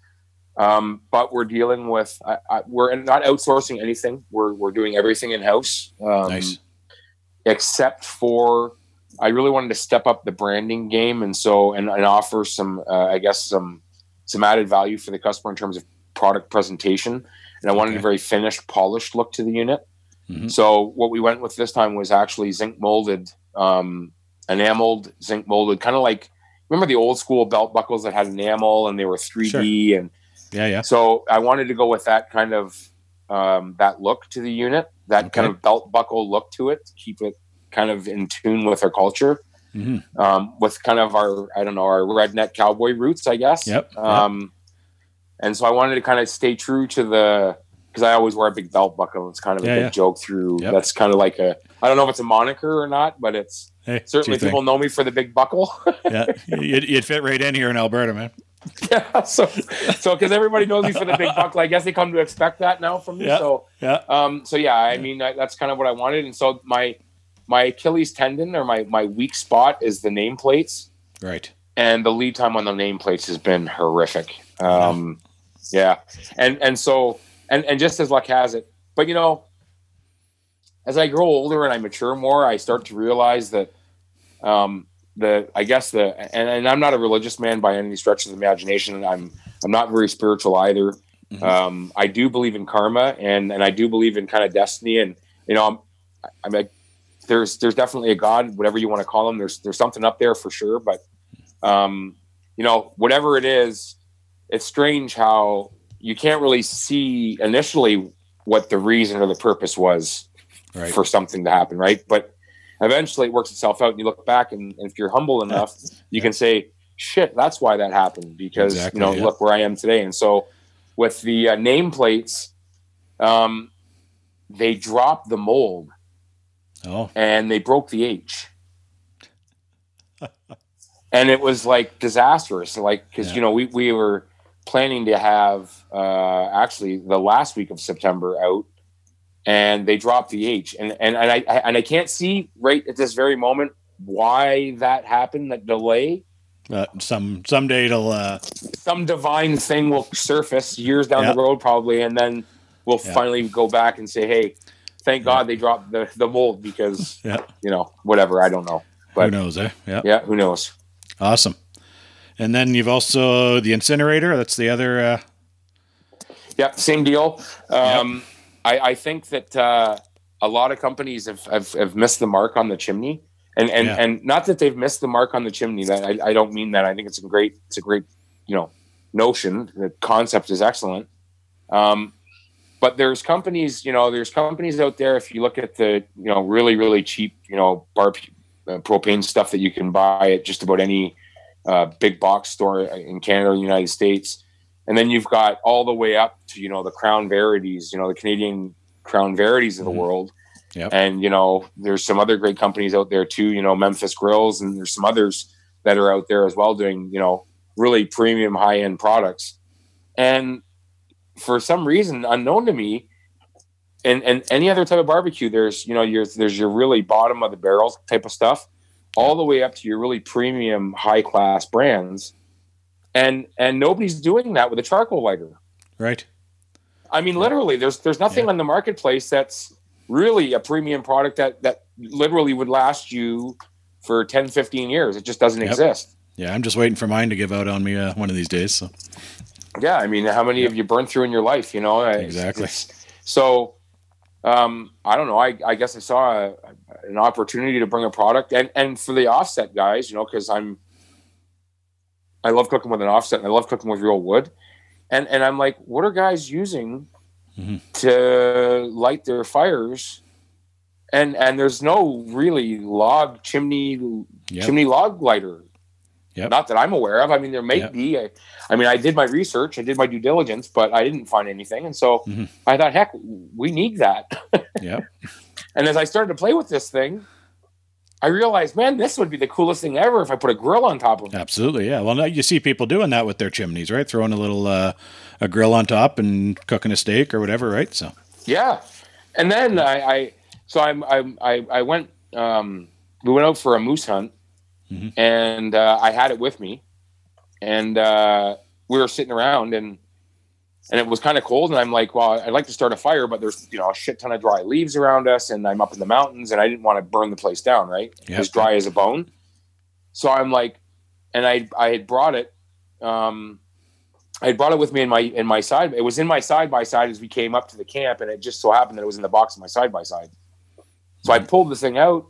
Um, but we're dealing with I, I, we're not outsourcing anything. We're we're doing everything in house. Um, Nice. Except for I really wanted to step up the branding game, and so and, and offer some uh, I guess some some added value for the customer in terms of product presentation. And I wanted Okay. a very finished, polished look to the unit. Mhm. So what we went with this time was actually zinc molded, um, enameled, zinc molded, kind of like remember the old school belt buckles that had enamel and they were 3D and Yeah, yeah. so I wanted to go with that kind of um, that look to the unit, that kind of belt buckle look to it, to keep it kind of in tune with our culture, hmm um, with kind of our I don't know our redneck cowboy roots, I guess. Yep, yep. Um, and so I wanted to kind of stay true to the because I always wear a big belt buckle. It's kind of a Yeah, big yeah. joke through. Yep. That's kind of like a I don't know if it's a moniker or not, but it's Hey, certainly people know me for the big buckle. yeah, you'd, you'd fit right in here in Alberta, man. yeah. So so because everybody knows me for the big buckle, I guess they come to expect that now from me. Yeah. So Yeah, um, so yeah, I mean I, that's kind of what I wanted, and so my my Achilles tendon or my my weak spot is the nameplates, right. and the lead time on the nameplates has been horrific. Um, yeah, and and so and and just as luck has it, but you know, as I grow older and I mature more, I start to realize that um, the I guess the and, and I'm not a religious man by any stretch of the imagination. I'm I'm not very spiritual either. Mhm. Um, I do believe in karma and and I do believe in kind of destiny and you know I'm I'm like there's there's definitely a God, whatever you want to call him. There's there's something up there for sure, but um, you know whatever it is, it's strange how you can't really see initially what the reason or the purpose was Right. for something to happen, right? But eventually it works itself out, and you look back, and, and if you're humble enough, you can say, shit, that's why that happened because Exactly, you know yeah. look where I am today. And so with the uh, nameplates, um, they dropped the mold Oh, and they broke the H. and it was like disastrous. Like, because, Yeah. you know, we, we were planning to have uh, actually the last week of September out and they dropped the H. And, and, and, I, and I can't see right at this very moment why that happened, that delay. uh, some someday it'll. Uh, Some divine thing will surface years down Yeah. the road, probably. And then we'll Yeah. finally go back and say, hey, thank God they dropped the, the mold because, yeah, you know, whatever. I don't know. who knows? Eh? Yeah, yeah, who knows? awesome. And then you've also the incinerator. That's the other. Uh, Yeah, same deal. Um, I, I think that uh, a lot of companies have, have, have missed the mark on the chimney, and and, Yeah. and not that they've missed the mark on the chimney. That I, I don't mean that. I think it's a great it's a great you know notion. The concept is excellent. Um, but there's companies, you know, there's companies out there. If you look at the you know really really cheap you know bar uh, propane stuff that you can buy at just about any uh, big box store in Canada the United States and then you've got all the way up to you know the Crown Verities you know the canadian Crown Verities of the Mhm. world Yep. and you know there's some other great companies out there too you know memphis grills and there's some others that are out there as well doing you know really premium high end products and for some reason unknown to me and and any other type of barbecue there's you know your there's your really bottom of the barrel type of stuff all the way up to your really premium high class brands and and nobody's doing that with a charcoal lighter right. i mean literally there's there's nothing Yeah. on the marketplace that's really a premium product that that literally would last you for 10 15 years it just doesn't Yep. exist Yeah, I'm just waiting for mine to give out on me uh, one of these days. So yeah i mean how many have you burned through in your life you know It's- Exactly. it's- so um i don't know i i guess i saw a, an opportunity to bring a product and and for the offset guys you know because i'm i love cooking with an offset and i love cooking with real wood and and i'm like what are guys using Mhm. to light their fires and and there's no really log chimney Yep. chimney log lighter Yep. not that i'm aware of i mean there may Yep. be I, I mean i did my research i did my due diligence but i didn't find anything and so Mhm. i thought heck we need that Yep. and as i started to play with this thing i realized man this would be the coolest thing ever if i put a grill on top of it Absolutely, yeah. Well, now you see people doing that with their chimneys, right? Throwing a little uh, a grill on top and cooking a steak or whatever, right? So Yeah, and then I, I so I'm, I'm I I went um we went out for a moose hunt, Mhm. and uh, I had it with me, and uh, we were sitting around and and it was kind of cold, and I'm like, well, I'd like to start a fire, but there's you know a shit ton of dry leaves around us, and I'm up in the mountains, and I didn't want to burn the place down, right? Yep. As dry as a bone. So I'm like, and I I had brought it. Um, I had brought it with me in my in my side. It was in my side by side as we came up to the camp, and it just so happened that it was in the box of my side by side. So I pulled the thing out,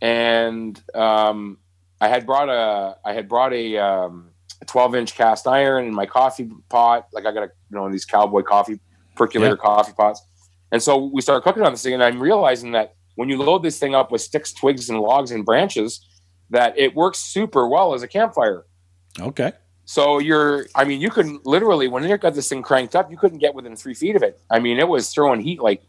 and um, I had brought a I had brought a, um, a 12 inch cast iron in my coffee pot. Like I got a you know these cowboy coffee percolator coffee pots, and so we started cooking on this thing, and I'm realizing that when you load this thing up with sticks, twigs, and logs and branches, that it works super well as a campfire. okay, So you're, I mean, you couldn't literally when you got this thing cranked up, you couldn't get within three feet of it. I mean, it was throwing heat like,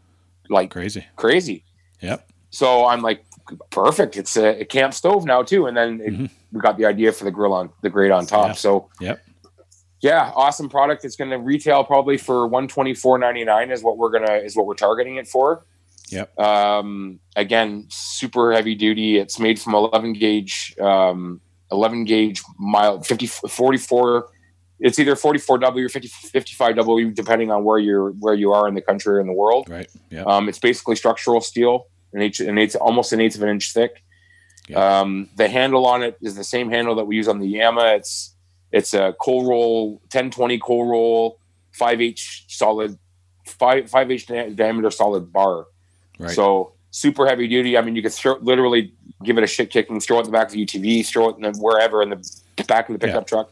like crazy. crazy. Yep. So I'm like, perfect. It's a, a camp stove now too. And then it, Mhm. we got the idea for the grill on the grate on top. Yeah. So Yep. yeah, awesome product. It's going to retail probably for one twenty four ninety nine is what we're gonna is what we're targeting it for. Yep. Um, again, super heavy duty. It's made from 11 gauge, um, 11 gauge mile 50 44. It's either 44W or 50, 55W, depending on where you're where you are in the country or in the world. Right. Yeah. Um, it's basically structural steel, an eighth, an eighth, almost an eighth of an inch thick. Yeah. Um, the handle on it is the same handle that we use on the Yama. It's it's a cold roll, 1020 cold roll, five H solid, five five H diameter solid bar. Right. So super heavy duty. I mean, you could throw, literally give it a shit kicking, throw it in the back of the UTV, throw it in the, wherever in the back of the pickup truck,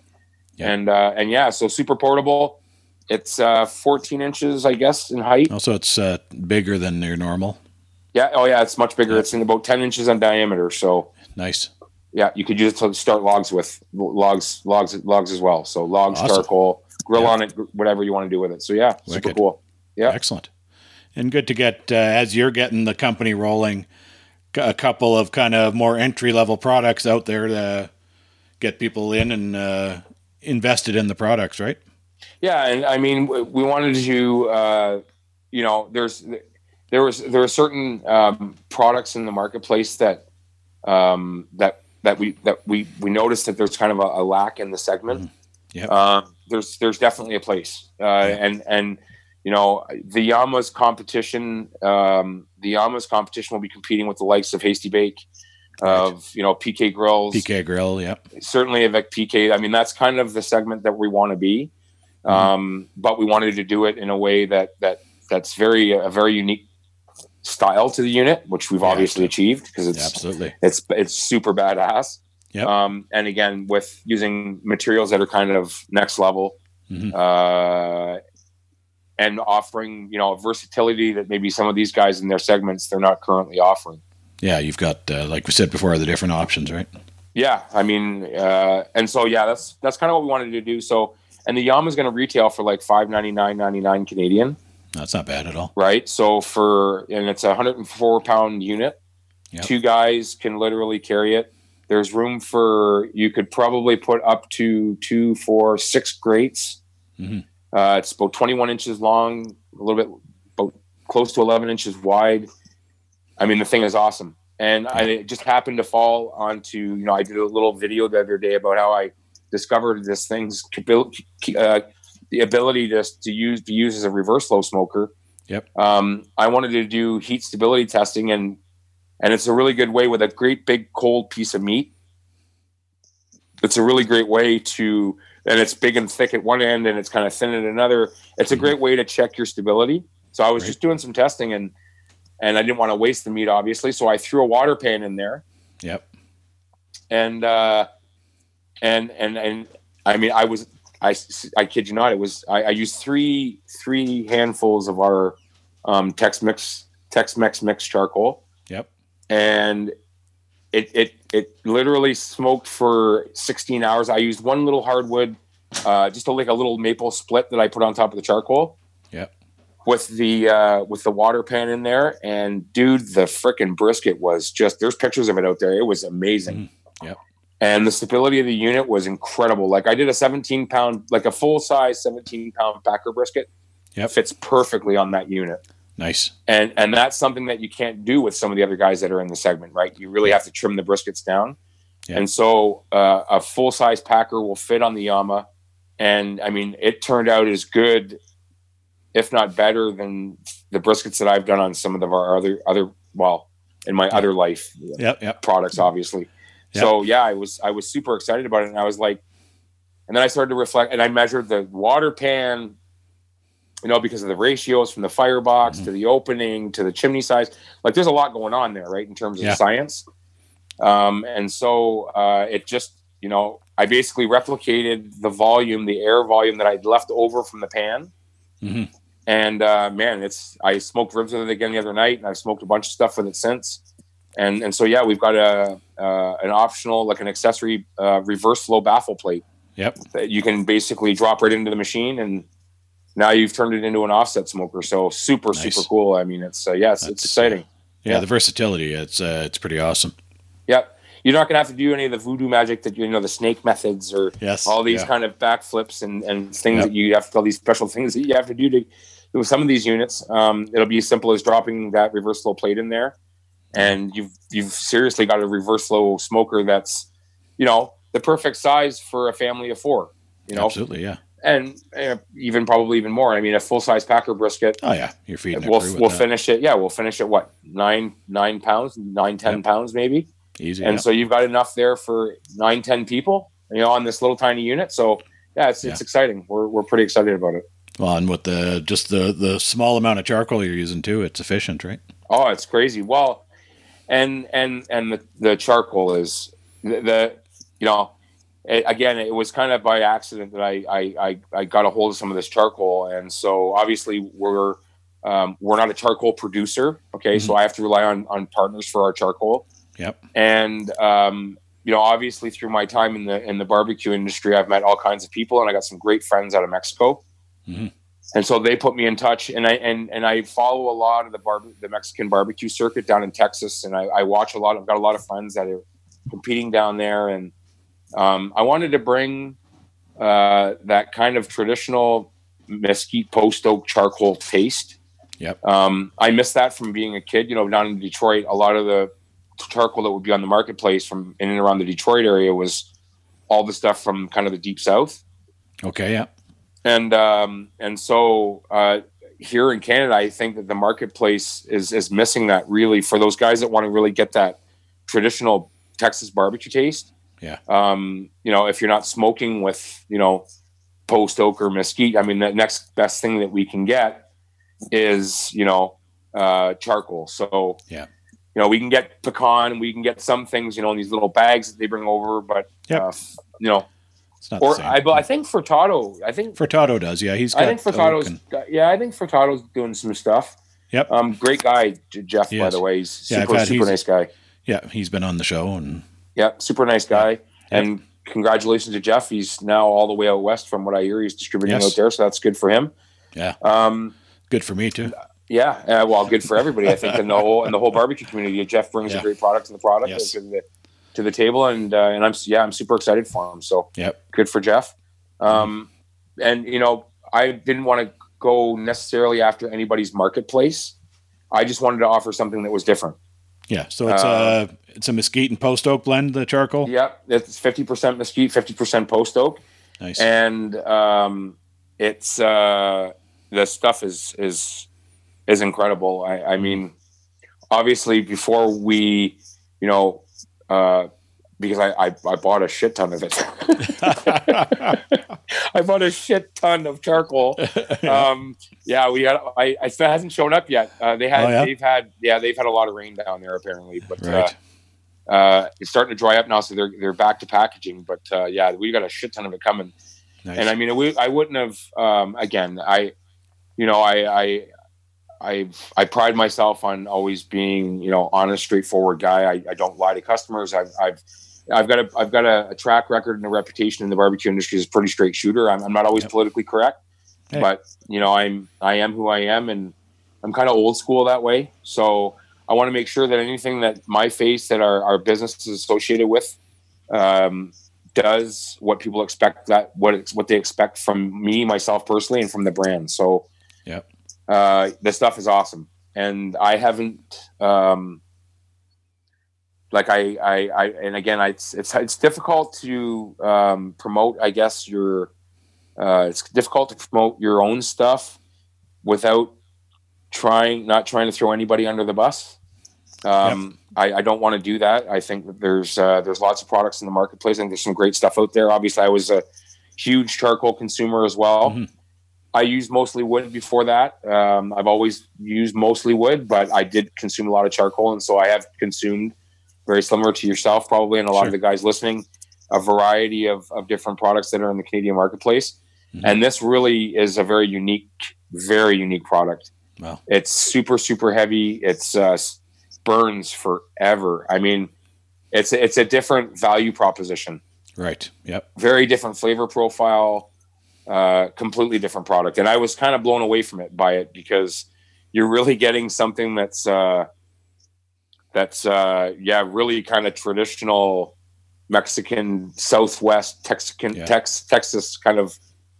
Yeah. and uh, and yeah, so super portable. It's uh, 14 inches, I guess, in height. also, it's uh, bigger than your normal. Yeah. Oh, yeah. It's much bigger. Yeah. It's in about 10 inches in diameter. So Nice. yeah, you could use it to start logs with logs, logs, logs as well. So logs, Awesome. charcoal, grill Yeah. on it, whatever you want to do with it. So yeah, super cool. Yeah. Excellent. And good to get, uh, as you're getting the company rolling, a couple of kind of more entry level products out there to get people in and uh, invested in the products, right? Yeah, and I mean, we wanted to, uh, you know, there's there was there are certain um, products in the marketplace that um, that that we that we we noticed that there's kind of a, a lack in the segment. Yep. Um, there's there's definitely a place, uh, and and you know the Yamas competition, um, the Yamas competition will be competing with the likes of Hasty Bake, of you know PK Grills, PK Grill, yep. certainly avec PK. I mean, that's kind of the segment that we want to be. Mm-hmm. Um, but we wanted to do it in a way that that that's very a very unique style to the unit, which we've Yeah, obviously achieved because it's Absolutely. it's it's super badass. Yep. Um, and again, with using materials that are kind of next level, Mhm. uh, and offering you know versatility that maybe some of these guys in their segments they're not currently offering. Yeah, you've got, uh, like we said before, the different options, right? Yeah, I mean, uh, and so yeah, that's that's kind of what we wanted to do. So, and the Yama's going to retail for like five ninety nine ninety nine Canadian, That's not bad at all. right? So for and it's a hundred and four pound unit. Yep. Two guys can literally carry it. There's room for you could probably put up to two, four, six grates. Mhm. Uh, it's about twenty one inches long, a little bit about close to eleven inches wide. I mean, the thing is awesome. And I it just happened to fall onto, you know, I did a little video the other day about how I discovered this thing's uh, the ability to, to use to use as a reverse low smoker. Yep. Um, I wanted to do heat stability testing, and and it's a really good way with a great big cold piece of meat. It's a really great way to, and it's big and thick at one end, and it's kind of thin at another. It's a Mhm. great way to check your stability. So I was Right. just doing some testing, and and I didn't want to waste the meat, obviously. So I threw a water pan in there, Yep. and uh, and and and I mean, I was I I kid you not, it was I, I used three three handfuls of our um, Tex Mix Tex Mex mix charcoal, Yep. and it it it literally smoked for 16 hours. I used one little hardwood, uh, just a, like a little maple split that I put on top of the charcoal. Yep. With the uh, with the water pan in there, and dude, the frickin' brisket was just. There's pictures of it out there. It was amazing. Mhm. Yep. And the stability of the unit was incredible. Like I did a 17 pound, like a full size 17 pound packer brisket. Yep. Fits perfectly on that unit Nice. and and that's something that you can't do with some of the other guys that are in the segment right you really have to trim the briskets down and so uh, a full size packer will fit on the yama and i mean it turned out as good if not better than the briskets that i've done on some of the, our other other well in my other life Yep. Yep. products obviously Yeah. so yeah i was i was super excited about it and i was like and then i started to reflect and i measured the water pan you know because of the ratios from the firebox Mhm. to the opening to the chimney size like there's a lot going on there right in terms of Yeah. science um, and so uh, it just you know i basically replicated the volume the air volume that i'd left over from the pan Mhm. and uh, man it's i smoked ribs with it again the other night and i've smoked a bunch of stuff with it since and and so yeah we've got a uh, an optional like an accessory uh, reverse flow baffle plate Yep. that you can basically drop right into the machine and now you've turned it into an offset smoker so super Nice. super cool i mean it's uh, yeah it's, it's exciting Yeah, Yeah. the versatility. It's uh, it's pretty awesome. yep you're not gonna have to do any of the voodoo magic that you know the snake methods or Yes. all these yeah. kind of backflips and, and things Yep. that you have to all these special things that you have to do to with some of these units um, it'll be as simple as dropping that reverse flow plate in there and you've you've seriously got a reverse flow smoker that's you know the perfect size for a family of four you know Absolutely. Yeah. and uh, even probably even more i mean a full-size packer brisket Oh yeah. You're feeding we'll, we'll that. finish it yeah we'll finish it what nine nine pounds nine ten Yep. pounds maybe Easy. and yeah. so you've got enough there for nine, ten people, you know, on this little tiny unit. So yeah, it's it's Yeah. exciting. We're we're pretty excited about it. Well, and with the just the the small amount of charcoal you're using too, it's efficient, right? Oh, it's crazy. Well, and and and the, the charcoal is the, the you know, it, again, it was kind of by accident that I, I I I got a hold of some of this charcoal, and so obviously we're um, we're not a charcoal producer. Okay, so I have to rely on on partners for our charcoal. Yep. and um, you know, obviously through my time in the in the barbecue industry, I've met all kinds of people, and I got some great friends out of Mexico. Mhm. And so they put me in touch, and I and and I follow a lot of the bar the Mexican barbecue circuit down in Texas, and I, I watch a lot. I've got a lot of friends that are competing down there, and um, I wanted to bring uh, that kind of traditional mesquite post oak charcoal taste. Yep. Um, I miss that from being a kid. You know, down in Detroit, a lot of the charcoal that would be on the marketplace from in and around the Detroit area was all the stuff from kind of the deep south. Okay, yeah. And um, and so uh, here in Canada, I think that the marketplace is is missing that really for those guys that want to really get that traditional Texas barbecue taste. Yeah. Um, you know, if you're not smoking with you know post oak or mesquite, I mean, the next best thing that we can get is you know uh, charcoal. So Yeah. you know, we can get pecan, we can get some things, you know, in these little bags that they bring over, but Yep. uh, you know, It's not or. I, but I think Furtado, I think Furtado does, yeah. He's got I think Furtado's, and- yeah, I think Furtado's doing some stuff. Yep. Um, great guy, Jeff. He by the way, he's Yeah, super, had- super he's- nice guy. yeah, he's been on the show and Yeah, super nice guy. Yep. And congratulations to Jeff. He's now all the way out west, from what I hear. He's distributing Yes. out there, so that's good for him. Yeah. Um, good for me too. yeah, uh, well, good for everybody. I think in the whole in the whole barbecue community, Jeff brings Yeah. a great product to the product Yes. to the to the table, and uh, and I'm yeah, I'm super excited for him. So Yep. good for Jeff. Um, and you know, I didn't want to go necessarily after anybody's marketplace. I just wanted to offer something that was different. Yeah. So it's Uh, a it's a mesquite and post oak blend, the charcoal. Yep, it's fifty percent mesquite, fifty percent post oak, Nice. and um, it's uh, the stuff is is is incredible. I, I mean, obviously, before we, you know, uh, because I, I I bought a shit ton of it. I bought a shit ton of charcoal. Um, yeah, we had. I, I still hasn't shown up yet. Uh, they had. Oh, yeah? They've had. Yeah, they've had a lot of rain down there apparently, but. right. Uh, uh, it's starting to dry up now, so they're they're back to packaging. But uh, yeah, we got a shit ton of it coming. nice. And I mean, we, I wouldn't have. Um, again, I, you know, I, I, I, I pride myself on always being, you know, honest, straightforward guy. I, I don't lie to customers. I've, I've, I've got a, I've got a, a track record and a reputation in the barbecue industry as a pretty straight shooter. I'm, I'm not always Yep. politically correct, Hey. but you know, I'm, I am who I am, and I'm kind of old school that way. So I want to make sure that anything that my face that our, our business is associated with, um, does what people expect that what it's, what they expect from me myself personally and from the brand so Yep. Uh the stuff is awesome and i haven't um like i i, I and again I, it's, it's it's difficult to um promote i guess your uh it's difficult to promote your own stuff without trying not trying to throw anybody under the bus um I, I don't want to do that. I think that there's uh, there's lots of products in the marketplace. Think there's some great stuff out there. Obviously, I was a huge charcoal consumer as well. Mhm. I used mostly wood before that. Um, I've always used mostly wood, but I did consume a lot of charcoal, and so I have consumed very similar to yourself, probably, and a lot Sure. of the guys listening, a variety of, of different products that are in the Canadian marketplace. Mhm. And this really is a very unique, very unique product. Wow. It's super, super heavy. It's uh, burns forever. I mean, it's it's a different value proposition, Right. Yep. very different flavor profile, uh, completely different product. And I was kind of blown away from it by it because you're really getting something that's uh, that's uh, yeah, really kind of traditional Mexican Southwest Texican Yeah. Tex Texas kind of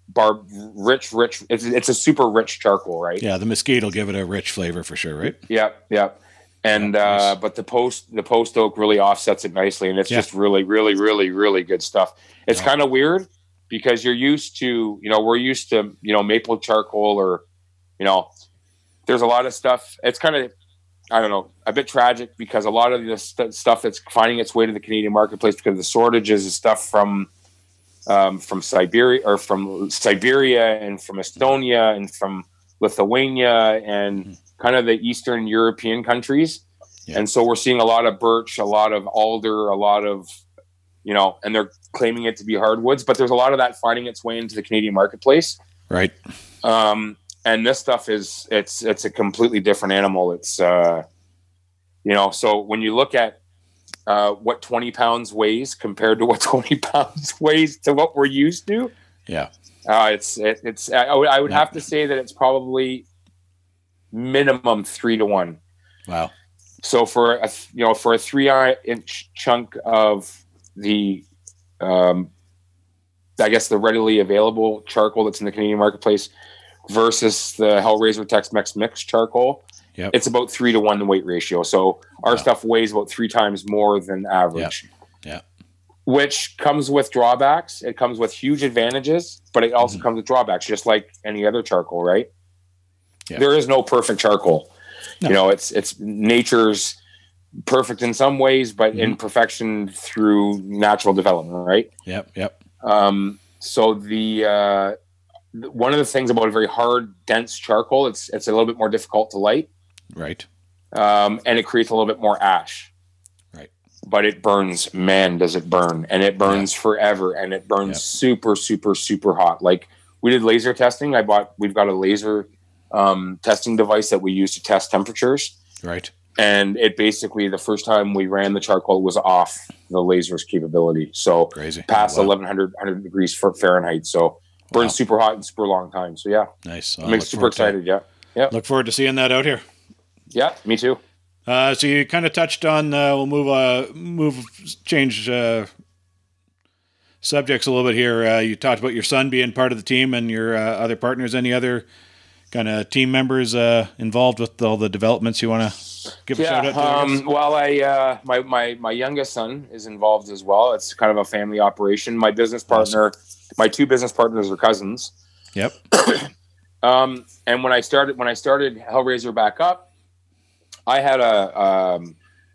bar rich rich. It's it's a super rich charcoal, right? Yeah, the mesquite will give it a rich flavor for sure, right? Yep, yep. And Yeah, uh, nice. but the post the post oak really offsets it nicely, and it's Yeah. just really, really, really, really good stuff. It's kind of weird because you're used to, you know, we're used to, you know, maple charcoal or, you know, there's a lot of stuff. It's kind of, I don't know, a bit tragic because a lot of the st- stuff that's finding its way to the Canadian marketplace because of the shortages is stuff from, um, from Siberia or from Siberia and from Estonia and from Lithuania and kind of the Eastern European countries. Yeah. And so we're seeing a lot of birch, a lot of alder, a lot of, you know, and they're claiming it to be hardwoods, but there's a lot of that finding its way into the Canadian marketplace. Right. Um, and this stuff is it's it's a completely different animal. It's uh, you know, so when you look at uh, what 20 pounds weighs compared to what 20 pounds weighs to what we're used to. Yeah. Uh, it's it, it's I would, I would Yeah. have to say that it's probably minimum three to one. Wow. So for a you know for a three inch chunk of the, um, I guess the readily available charcoal that's in the Canadian marketplace versus the Hellrazr Tex-Mex mix charcoal, Yep. it's about three to one the weight ratio. So our Wow. stuff weighs about three times more than average. Yeah. Which comes with drawbacks. It comes with huge advantages, but it also Mhm. comes with drawbacks, just like any other charcoal, right? There is no perfect charcoal. No. You know, it's it's nature's perfect in some ways, but Mm-hmm. imperfection through natural development, right? Yep. Yep. Um, so the uh, one of the things about a very hard, dense charcoal, it's it's a little bit more difficult to light, Right. um, and it creates a little bit more ash. Right. But it burns, man, does it burn, and it burns forever, and it burns Yep. super, super, super hot. Like we did laser testing. I bought. We've got a laser um, testing device that we use to test temperatures. Right. And it basically, the first time we ran the charcoal, was off the laser's capability. So Crazy. past Wow. 1100 100 degrees for Fahrenheit. So burns Wow. super hot and super long time. So yeah, Nice. makes super forward to excited. Yeah. Look forward to seeing that out here. Yeah. Me too. Uh, so you kind of touched on. Uh, we'll move. Uh, move. Change uh, subjects a little bit here. Uh, you talked about your son being part of the team and your uh, other partners. Any other kind of team members uh, involved with all the developments you want to give a shout out to? Um, well, I uh, my my my youngest son is involved as well. It's kind of a family operation. My business partner, my two business partners are cousins. Yep. Um, and when I started when I started Hellrazr back up, I had a um,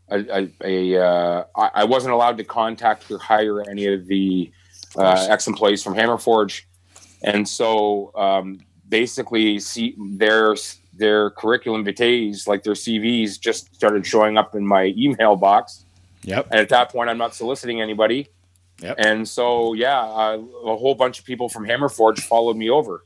a, a, a uh, I I wasn't allowed to contact or hire any of the uh, ex employees from Hammerforge, and so um, basically, see their their curriculum vitae, like their CVs, just started showing up in my email box. Yep. And at that point, I'm not soliciting anybody. Yep. And so, yeah, uh, a whole bunch of people from Hammerforge followed me over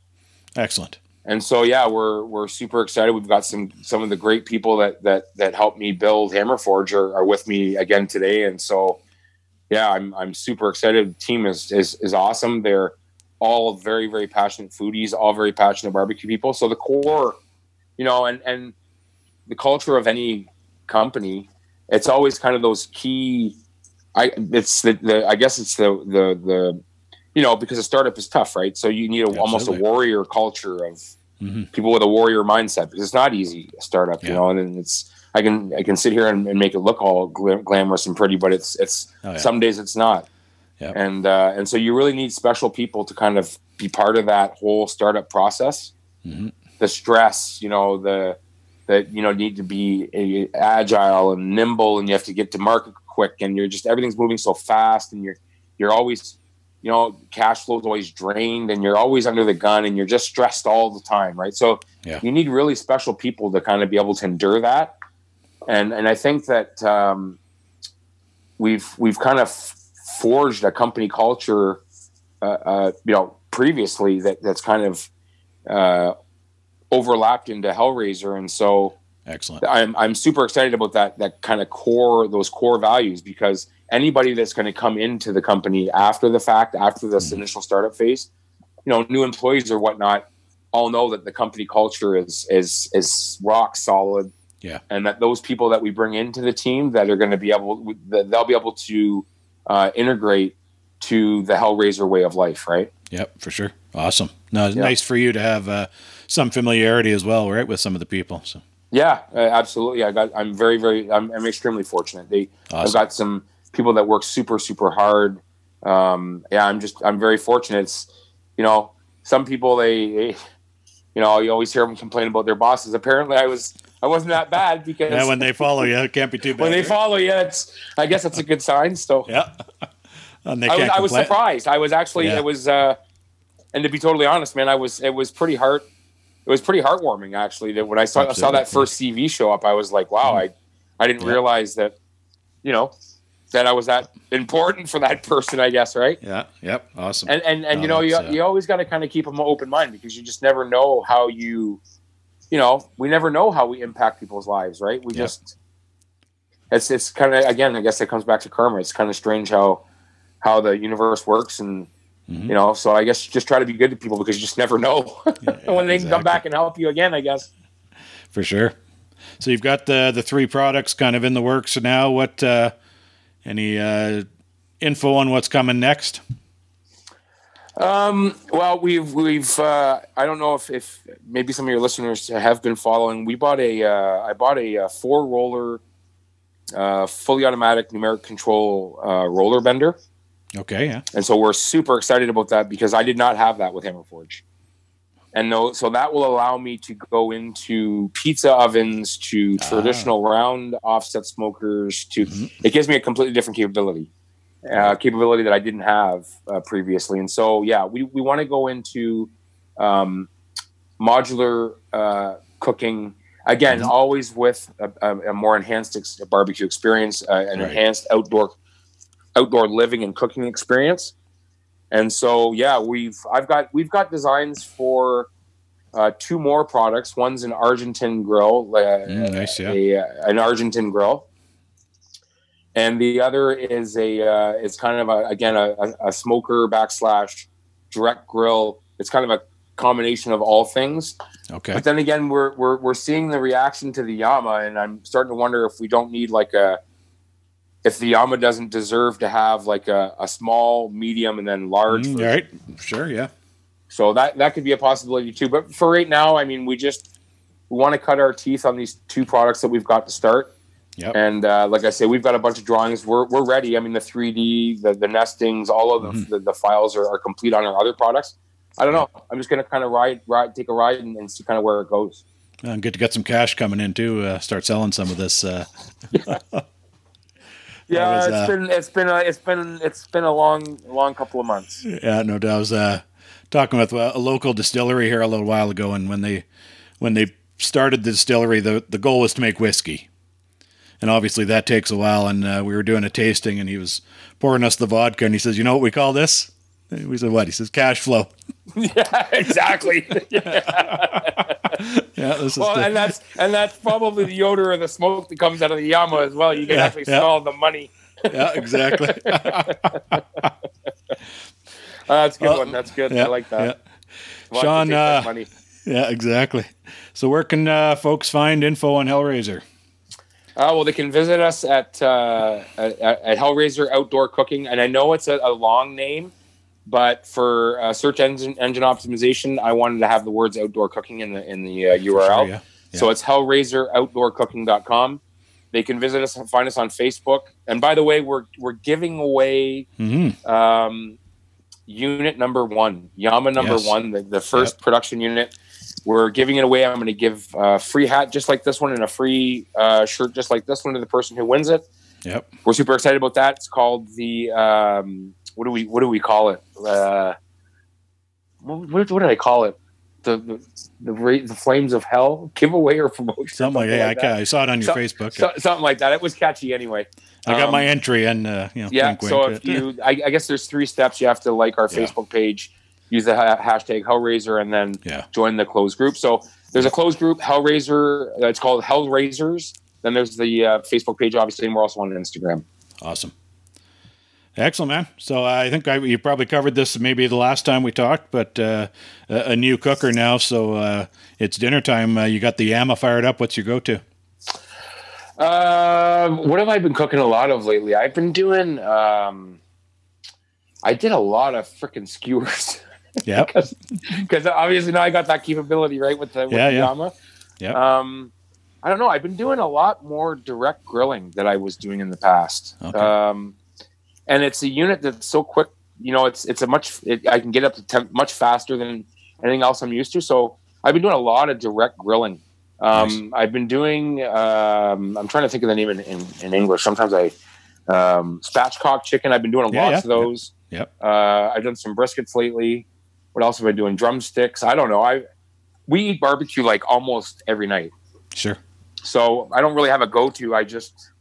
Excellent. and so yeah we're we're super excited we've got some some of the great people that that that helped me build hammerforge are, are with me again today and so yeah i'm i'm super excited the team is is is awesome they're all very very passionate foodies all very passionate barbecue people. So the core you know and and the culture of any company it's always kind of those key i it's the, the i guess it's the the the you know because a startup is tough right? So you need a, almost a warrior culture of Mhm. people with a warrior mindset because it's not easy a startup you know and then it's i can i can sit here and, and make it look all glam- glamorous and pretty but it's it's Oh, yeah. some days it's not Yeah. and uh, and so you really need special people to kind of be part of that whole startup process Mhm. the stress you know the that you know need to be agile and nimble and you have to get to market quick and you're just everything's moving so fast and you're you're always you know cash flow is always drained and you're always under the gun and you're just stressed all the time right so Yeah. you need really special people to kind of be able to endure that and and i think that um, we've we've kind of forged a company culture uh, uh, you know previously that that's kind of uh, overlapped into Hellrazr and so Excellent. I'm I'm super excited about that that kind of core those core values because anybody that's going to come into the company after the fact after this Mhm. initial startup phase, you know, new employees or whatnot, all know that the company culture is is is rock solid. Yeah. and that those people that we bring into the team that are going to be able that they'll be able to uh, integrate to the Hellrazr way of life, right? Yep, for sure. Awesome. No, it's Yeah. nice for you to have uh, some familiarity as well, right, with some of the people. So Yeah, uh, absolutely. I got. I'm very, very. I'm, I'm extremely fortunate. They. I've got some people that work super, super hard. Um, yeah, I'm just. I'm very fortunate. It's, you know, some people they, they, you know, you always hear them complain about their bosses. Apparently, I was. I wasn't that bad because yeah, when they follow you, it can't be too bad. when they follow you, it's. I guess that's a good sign. So Yeah. and they I was, I was surprised. I was actually. Yeah. It was. uh And to be totally honest, man, I was. It was pretty heart. It was pretty heartwarming actually. That when I saw saw that first CV show up, I was like, wow, I, I didn't Yeah. realize that, you know, that I was that important for that person. I guess right. Yeah. Yep. Awesome. And and and No, you know, you that's, uh, you always got to kind of keep an open mind because you just never know how you, you know, we never know how we impact people's lives, right? We Yeah. just. it's it's kind of again, I guess it comes back to karma. It's kind of strange how how the universe works, and Mhm. you know. So I guess just try to be good to people because you just never know when they can come back and help you again. I guess. for sure. So you've got the the three products kind of in the works now. What uh, any uh, info on what's coming next? Um, well, we've we've uh, I don't know if, if maybe some of your listeners have been following. We bought a uh, I bought a, uh four roller, uh, fully automatic numeric control uh, roller bender, Okay, yeah, and so we're super excited about that because I did not have that with Hammerforge, and no, so that will allow me to go into pizza ovens to Ah. traditional round offset smokers. To Mhm. it gives me a completely different capability uh, capability that I didn't have uh, previously. And so, yeah, we, we want to go into um, modular uh, cooking again, Mhm. always with a, a, a more enhanced ex- barbecue experience, uh, an Right. enhanced outdoor outdoor living and cooking experience. And so, yeah, we've I've got we've got designs for uh, two more products. One's an Argentine grill, uh, Mm, nice, yeah. a, uh, an Argentine grill, and the other is a uh, it's kind of a again a, a- a smoker backslash direct grill. It's kind of a combination of all things. Okay, But then again, we're we're we're seeing the reaction to the Yama, and I'm starting to wonder if we don't need like a if the Yama doesn't deserve to have like a, a small, medium, and then large. Mm, right, sure, yeah, So that that could be a possibility too. But for right now, I mean, we just we want to cut our teeth on these two products that we've got to start. Yep. And uh, like I say, we've got a bunch of drawings. We're, we're ready. I mean, the 3D, the, the nestings, all of the, Mhm. the, the files are, are complete on our other products. I don't know. I'm just going to kind of ride, ride, take a ride and, and see kind of where it goes. uh, good to get some cash coming in too. Uh, start selling some of this. Uh, Yeah, was, it's uh, been it's been a, it's been it's been a long long couple of months. Yeah, no doubt. I was uh, talking with a local distillery here a little while ago, and when they when they started the distillery, the the goal was to make whiskey, and obviously that takes a while. And uh, we were doing a tasting, and he was pouring us the vodka, and he says, "You know what we call this?" And we said, "What?" He says, "Cash flow." yeah, exactly. Yeah, this is well, the, and that's and that's probably the odor of the smoke that comes out of the Yama as well. You can Yeah, actually yeah. smell the money. yeah, exactly. Uh, that's a good Uh, one. That's good. I like that. We'll have to Shawn, that uh, yeah, exactly. So where can uh, folks find info on Hellrazr? Uh, well, they can visit us at, uh, at at Hellrazr Outdoor Cooking, and I know it's a, a long name, but for uh, search engine engine optimization, I wanted to have the words outdoor cooking in the in the uh, URL. Sure, yeah. So it's hellrazroutdoorcooking.com. They can visit us and find us on Facebook. And by the way, we're we're giving away hmm um, unit number one, Yama number Yes. one, the, the first production unit. We're giving it away. I'm going to give a free hat just like this one and a free uh, shirt just like this one to the person who wins it. Yep. We're super excited about that. It's called the um, what do we what do we call it? Uh, what, what, did I call it? The the the, the flames of hell giveaway or promotion. Something like yeah, I, that. I saw it on your So- Facebook. So, something like that. It was catchy anyway. I got Um, my entry and uh, you know, Yeah. so if you, I, I guess there's three steps. You have to like our Yeah. Facebook page, use the ha- hashtag Hellrazr, and then Yeah. join the closed group. So there's a closed group, Hellrazr. uh, It's called Hellrazrs. Then there's the uh, Facebook page, obviously, and we're also on Instagram. Awesome. Excellent, man. So I think I, you probably covered this maybe the last time we talked, but uh, a, a new cooker now. So uh, it's dinner time. Uh, you got the Yama fired up. What's your go-to? Um, what have I been cooking a lot of lately? I've been doing. Um, I did a lot of freaking skewers. Yep. because obviously now I got that capability right with the, with Yeah, the yeah. Yama. Yep. Um, I don't know. I've been doing a lot more direct grilling that I was doing in the past. Okay. Um, and it's a unit that's so quick. You know, it's it's a much. It, I can get up to temp much faster than anything else I'm used to. So I've been doing a lot of direct grilling. Um, I've been doing. Um, I'm trying to think of the name in, in, in English. Sometimes I um, spatchcock chicken. I've been doing Yeah, lots yeah, of those. Yep. Uh, I've done some briskets lately. What else have I doing? Drumsticks. I don't know. I we eat barbecue like almost every night. Sure. So I don't really have a go-to. I just,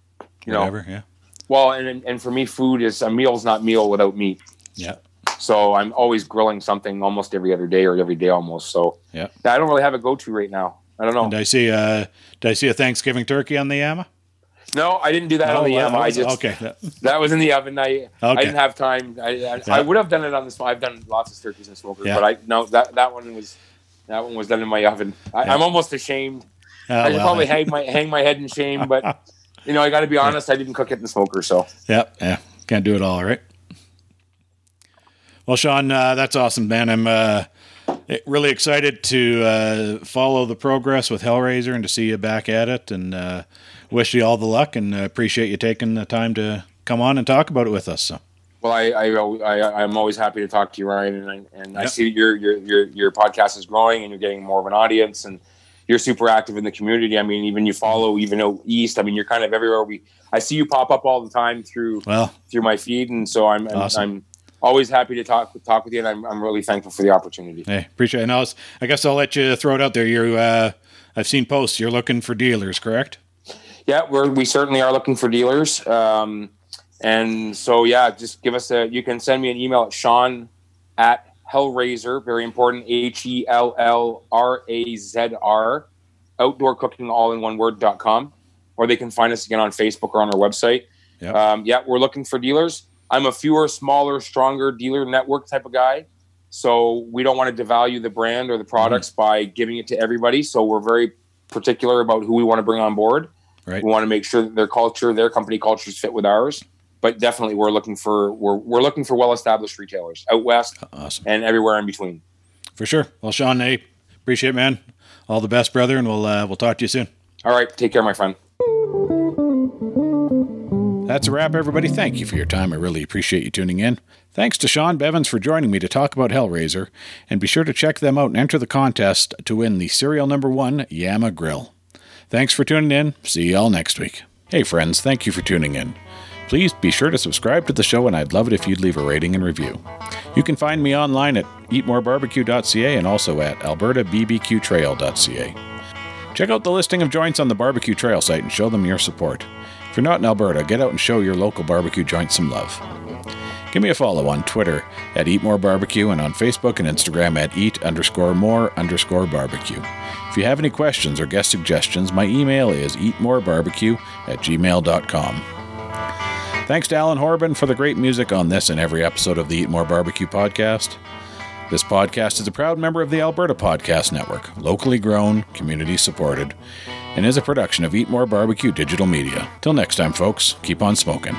you know, Whatever. Yeah. well, and and for me, food is a meal's not meal without meat. Yeah. So I'm always grilling something almost every other day or every day almost. So Yeah. I don't really have a go-to right now. I don't know. And I see. Uh, did I see a Thanksgiving turkey on the Yama? No, I didn't do that Oh, on the well. That was- just okay. That- was in the oven. I I didn't have time. I, I, Yeah. I would have done it on the. I've done lots of turkeys and smokers, Yeah. but I no that that one was that one was done in my oven. I. I'm almost ashamed. Oh, I should well, probably hang my hang my head in shame, but you know I got to be honest. I didn't cook it in the smoker, so Yeah, yeah. Can't do it all, right? Well, Shawn, uh, that's awesome, man. I'm uh, really excited to uh, follow the progress with Hellrazr and to see you back at it. And uh, wish you all the luck and uh, appreciate you taking the time to come on and talk about it with us. So, Well, I, I, I, I'm always happy to talk to you, Ryan, and I, and I see your, your, your, your podcast is growing and you're getting more of an audience and you're super active in the community. I mean, even you follow, even out east. I mean, you're kind of everywhere. We, I see you pop up all the time through, well, through my feed. And so I'm, I'm, Awesome. I'm always happy to talk, talk with you. And I'm, I'm really thankful for the opportunity. hey, appreciate it. And I, was, I guess I'll let you throw it out there. You're, uh, I've seen posts. You're looking for dealers, correct? Yeah, we're, we certainly are looking for dealers. Um, and so, yeah, just give us a, you can send me an email at Shawn at Hellrazr, very important, H E L L R A Z R, outdoor cooking all in one word dot com, or they can find us again on Facebook or on our website. Yep. Um, yeah, we're looking for dealers. I'm a fewer, smaller, stronger dealer network type of guy. So we don't want to devalue the brand or the products by giving it to everybody. So we're very particular about who we want to bring on board. Right. We want to make sure that their culture, their company cultures fit with ours. But definitely, we're looking for we're we're looking for well established retailers out west Awesome. and everywhere in between. For sure. Well, Shawn, hey, appreciate it, man. All the best, brother. And we'll, uh, we'll talk to you soon. All right, take care, my friend. That's a wrap, everybody. Thank you for your time. I really appreciate you tuning in. Thanks to Shawn Bevins for joining me to talk about Hellrazr, and be sure to check them out and enter the contest to win the serial number one Yama Grill. Thanks for tuning in. See y'all next week. Hey, friends, thank you for tuning in. Please be sure to subscribe to the show, and I'd love it if you'd leave a rating and review. You can find me online at eatmorebarbecue.ca and also at albertabbqtrail.ca. Check out the listing of joints on the Barbecue Trail site and show them your support. If you're not in Alberta, get out and show your local barbecue joint some love. Give me a follow on Twitter at Eat More Barbecue and on Facebook and Instagram at Eat underscore more underscore barbecue. If you have any questions or guest suggestions, my email is eatmorebarbecue at gmail.com. Thanks to Alan Horbin for the great music on this and every episode of the Eat More Barbecue podcast. This podcast is a proud member of the Alberta Podcast Network, locally grown, community supported, and is a production of Eat More Barbecue Digital Media. Till next time, folks, keep on smoking.